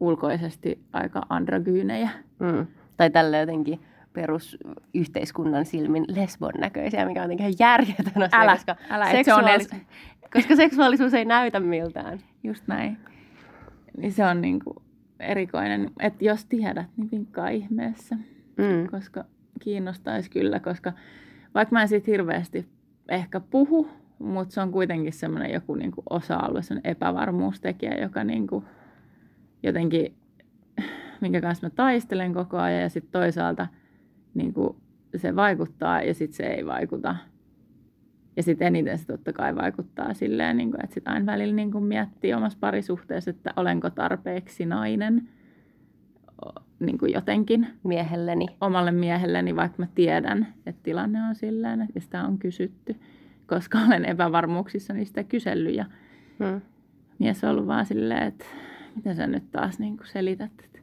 ulkoisesti aika androgyynejä. Mm. Tai tällä jotenkin perusyhteiskunnan silmin lesbon näköisiä, mikä on jotenkin ihan järjetön asia, Älä, koska, älä, et se on seksuaalis- edes- koska seksuaalisuus ei näytä miltään. Just näin. Niin se on niin kuin erikoinen. Että jos tiedät, niin vinkkaa ihmeessä. Mm. koska kiinnostaisi kyllä, koska vaikka mä en siitä hirveästi ehkä puhu, mutta se on kuitenkin semmoinen joku niin kuin osa-alue, semmoinen epävarmuustekijä, joka niin kuin jotenkin, minkä kanssa mä taistelen koko ajan ja sitten toisaalta niin kuin se vaikuttaa ja sitten se ei vaikuta. Ja sitten eniten se totta kai vaikuttaa silleen, niin kuin, että sitten aina välillä niin kuin miettii omassa parisuhteessa, että olenko tarpeeksi nainen niin kuin jotenkin Miehelleni. omalle miehelleni, vaikka mä tiedän, että tilanne on silleen, että sitä on kysytty, koska olen epävarmuuksissa niistä kysellyt. Ja Mm. mies on ollut vaan silleen, että mitä sä nyt taas niin kuin selität, että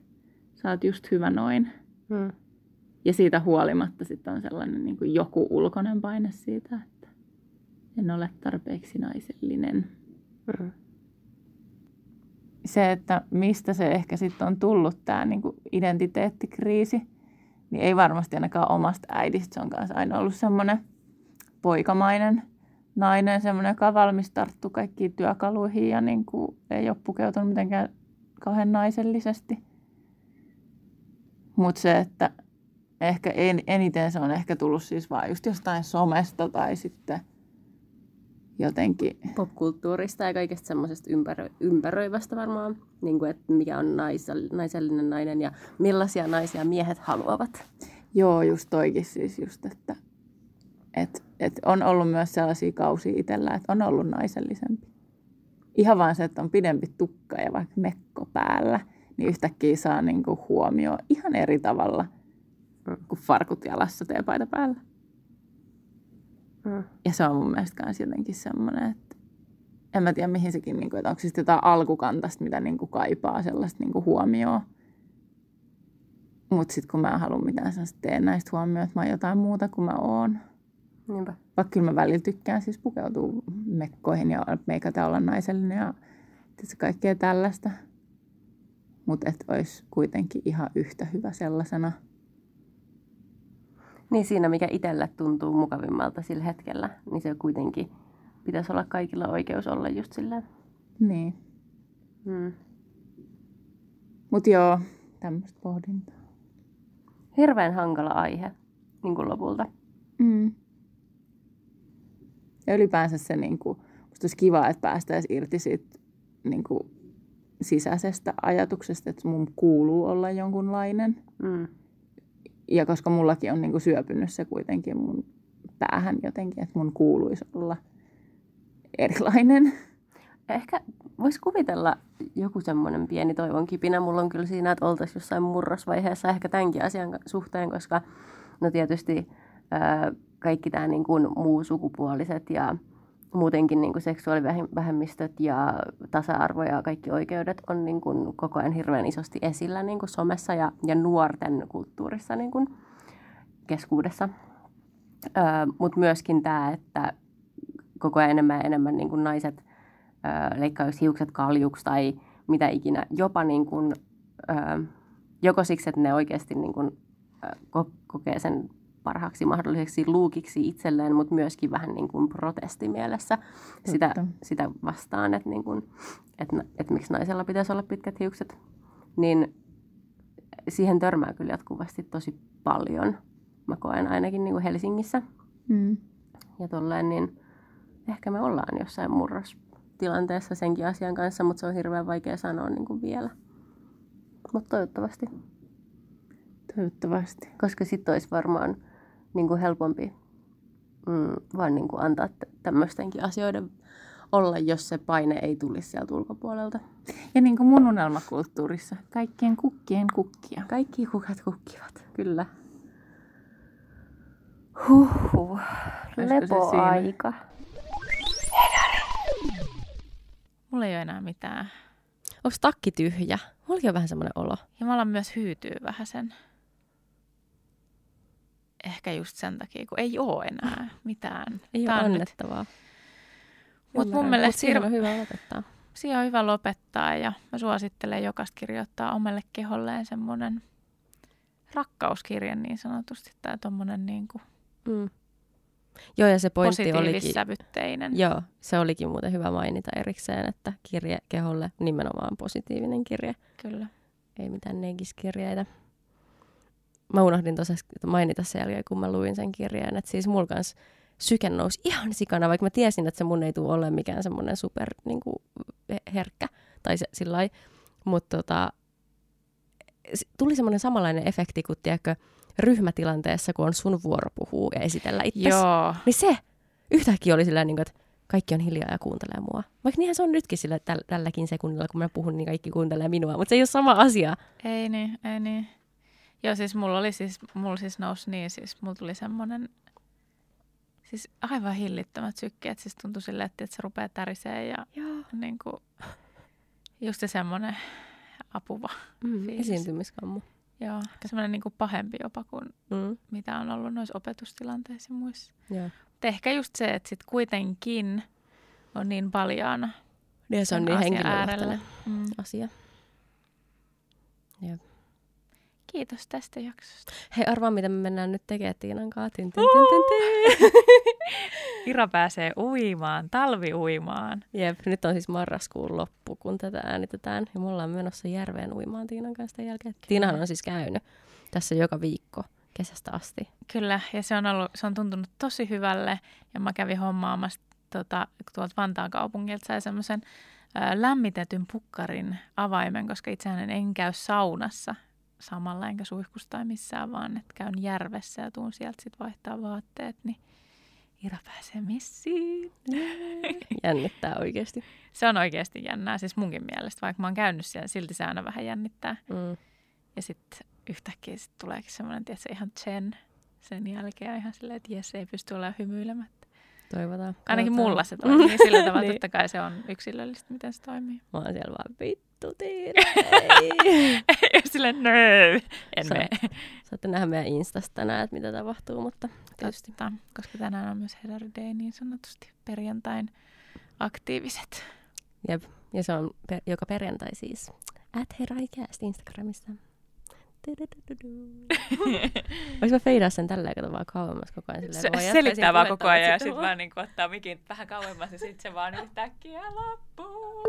sä oot just hyvä noin. Mm. Ja siitä huolimatta sitten on sellainen niin kuin joku ulkoinen paine siitä, että en ole tarpeeksi naisellinen. Mm. se, että mistä se ehkä sitten on tullut tämä niinku identiteettikriisi, niin ei varmasti ainakaan omasta äidistä. Se on kanssa aina ollut semmoinen poikamainen nainen, semmoinen, joka on valmis tarttu kaikkiin työkaluihin ja niin kuin ei ole pukeutunut mitenkään kauhean naisellisesti. Mutta se, että ehkä en, eniten se on ehkä tullut siis vaan just jostain somesta tai sitten jotenkin. Popkulttuurista ja kaikesta semmoisesta ympärö, ympäröivästä varmaan, niin kuin, että mikä on naisellinen nainen ja millaisia naisia miehet haluavat. Joo, just toikin siis just, että et, et on ollut myös sellaisia kausia itsellä, että on ollut naisellisempi. Ihan vaan se, että on pidempi tukka ja vaikka mekko päällä, niin yhtäkkiä saa niinku huomioon ihan eri tavalla kuin farkut jalassa teepaita päällä. Mm. Ja se on mun mielestä myös jotenkin semmoinen, että en mä tiedä mihin sekin, niin kuin, että onko se sitten jotain alkukantasta, mitä niin kuin kaipaa sellaista niin kuin huomioon. Mutta sitten kun mä en halua mitään sellaista tee näistä huomioon, että mä oon jotain muuta kuin mä oon. Niinpä. Vaikka kyllä mä välillä tykkään siis pukeutua mekkoihin ja meikata olla naisellinen ja tietysti kaikkea tällaista. Mutta että olisi kuitenkin ihan yhtä hyvä sellaisena. Niin siinä, mikä itselle tuntuu mukavimmalta sillä hetkellä, niin se kuitenkin pitäisi olla kaikilla oikeus olla just silleen. Niin. Hmm. Mutta joo, tämmöistä pohdintaa. Hirveän hankala aihe, niin kuin lopulta. Mm. Ja ylipäänsä se, niin kuin, musta olisi kiva, että päästäisiin irti siitä niin kuin, sisäisestä ajatuksesta, että mun kuuluu olla jonkunlainen. Mm. Ja koska mullakin on niin kuin, syöpynyt se kuitenkin mun päähän jotenkin, että mun kuuluisi olla erilainen. Ehkä voisi kuvitella joku semmoinen pieni toivon kipinä. Mulla on kyllä siinä, että oltaisiin jossain murrosvaiheessa ehkä tämänkin asian suhteen, koska no tietysti ää, kaikki tämä niin kuin muu sukupuoliset ja muutenkin niin kuin seksuaalivähemmistöt ja tasa-arvo ja kaikki oikeudet on niin kuin koko ajan hirveän isosti esillä niin kuin somessa ja, ja nuorten kulttuurissa niin kuin keskuudessa. Öö, Mutta myöskin tämä, että koko ajan enemmän ja enemmän niin kuin naiset öö, leikkaa hiukset kaljuksi tai mitä ikinä. Jopa niin kuin, öö, joko siksi, että ne oikeasti niin kuin, kokee sen parhaaksi mahdolliseksi luukiksi itselleen, mutta myöskin vähän niin kuin protestimielessä sitä, sitä vastaan, että, niin kuin, että, että miksi naisella pitäisi olla pitkät hiukset. Niin siihen törmää kyllä jatkuvasti tosi paljon. Mä koen ainakin niin kuin Helsingissä. Mm. Ja tolleen, niin ehkä me ollaan jossain murrostilanteessa senkin asian kanssa, mutta se on hirveän vaikea sanoa niin kuin vielä. Mutta toivottavasti. Toivottavasti. Koska sitten olisi varmaan niin kuin helpompi mm, vaan niin kuin antaa tämmöistenkin asioiden olla, jos se paine ei tulisi sieltä ulkopuolelta. Ja niin kuin mun unelmakulttuurissa, kaikkien kukkien kukkia. Kaikki kukat kukkivat, kyllä. Huhhuh, lepoaika. Mulla ei ole enää mitään. Onko takki tyhjä? Mulla on vähän semmoinen olo. Ja mä alan myös hyytyy vähän sen ehkä just sen takia, kun ei ole enää mitään. Ei ole annettavaa. Mutta mun mielestä siinä on hyvä lopettaa. Siinä on hyvä lopettaa ja mä suosittelen jokaista kirjoittaa omalle keholleen semmoinen rakkauskirja niin sanotusti. Tai tommonen niin kuin mm. Joo, ja se pointti olikin... Joo, se olikin muuten hyvä mainita erikseen, että kirje keholle nimenomaan positiivinen kirje. Kyllä. Ei mitään negiskirjeitä mä unohdin tuossa mainita sen jälkeen, kun mä luin sen kirjeen, että siis mulla kans syke nousi ihan sikana, vaikka mä tiesin, että se mun ei tule olemaan mikään semmoinen super niin kuin, herkkä tai se, sillä Mutta tota, tuli semmoinen samanlainen efekti kuin, tiedätkö, ryhmätilanteessa, kun on sun vuoro puhuu ja esitellä itsesi. Joo. Niin se yhtäkkiä oli sillä niin kuin, että kaikki on hiljaa ja kuuntelee mua. Vaikka niinhän se on nytkin sillä täl- tälläkin sekunnilla, kun mä puhun, niin kaikki kuuntelee minua. Mutta se ei ole sama asia. Ei niin, ei niin. Joo, siis mulla oli siis, mulla siis nousi niin, siis mulla tuli semmoinen, siis aivan hillittömät sykkeet, siis tuntui silleen, että, että se rupeaa tärisee ja Joo. niin kuin, just se semmoinen apuva mm, fiilis. Esiintymiskammu. Joo, semmoinen niin kuin pahempi jopa kuin mm. mitä on ollut noissa opetustilanteissa muissa. Joo. Mutta ehkä just se, että sit kuitenkin on niin paljon Ja se on niin henkilökohtainen mm. asia. Jep Kiitos tästä jaksosta. Hei, arvaa mitä me mennään nyt tekemään Tiinan kanssa. Ira pääsee uimaan, talviuimaan. Jep, nyt on siis marraskuun loppu, kun tätä äänitetään. Ja me ollaan menossa järveen uimaan Tiinan kanssa tämän jälkeen. Tiinahan on siis käynyt tässä joka viikko kesästä asti. Kyllä, ja se on, ollut, se on tuntunut tosi hyvälle. Ja mä kävin hommaamassa tota, tuolta Vantaan kaupungilta sai semmoisen lämmitetyn pukkarin avaimen, koska itsehän en käy saunassa samalla enkä suihkussa tai missään, vaan että käyn järvessä ja tuun sieltä sitten vaihtaa vaatteet, niin Ira pääsee messiin. Jännittää oikeasti. Se on oikeasti jännää, siis munkin mielestä, vaikka mä oon käynyt siellä, silti se aina vähän jännittää. Mm. Ja sitten yhtäkkiä sit tuleekin semmoinen, tietysti ihan chen sen jälkeen ihan silleen, että jes, ei pysty olemaan hymyilemättä. Toivotaan. Ainakin mulla se toimii niin sillä tavalla, niin. totta kai se on yksilöllistä, miten se toimii. Mä oon siellä vaan vittu Ei. Silleen, no, en Sa- mene. Saatte nähdä meidän Instasta tänään, että mitä tapahtuu, mutta tietysti. Totta, koska tänään on myös Heather Day niin sanotusti perjantain aktiiviset. Jep. Ja se on per- joka perjantai siis. At Heraikäst Instagramissa. Voisi mä feidaa sen tälleen, kato vaan kauemmas koko ajan. Silleen, Se, selittää vaan koko ajan ja sitten vaan niin ottaa mikin vähän kauemmas ja sitten se vaan yhtäkkiä loppuu.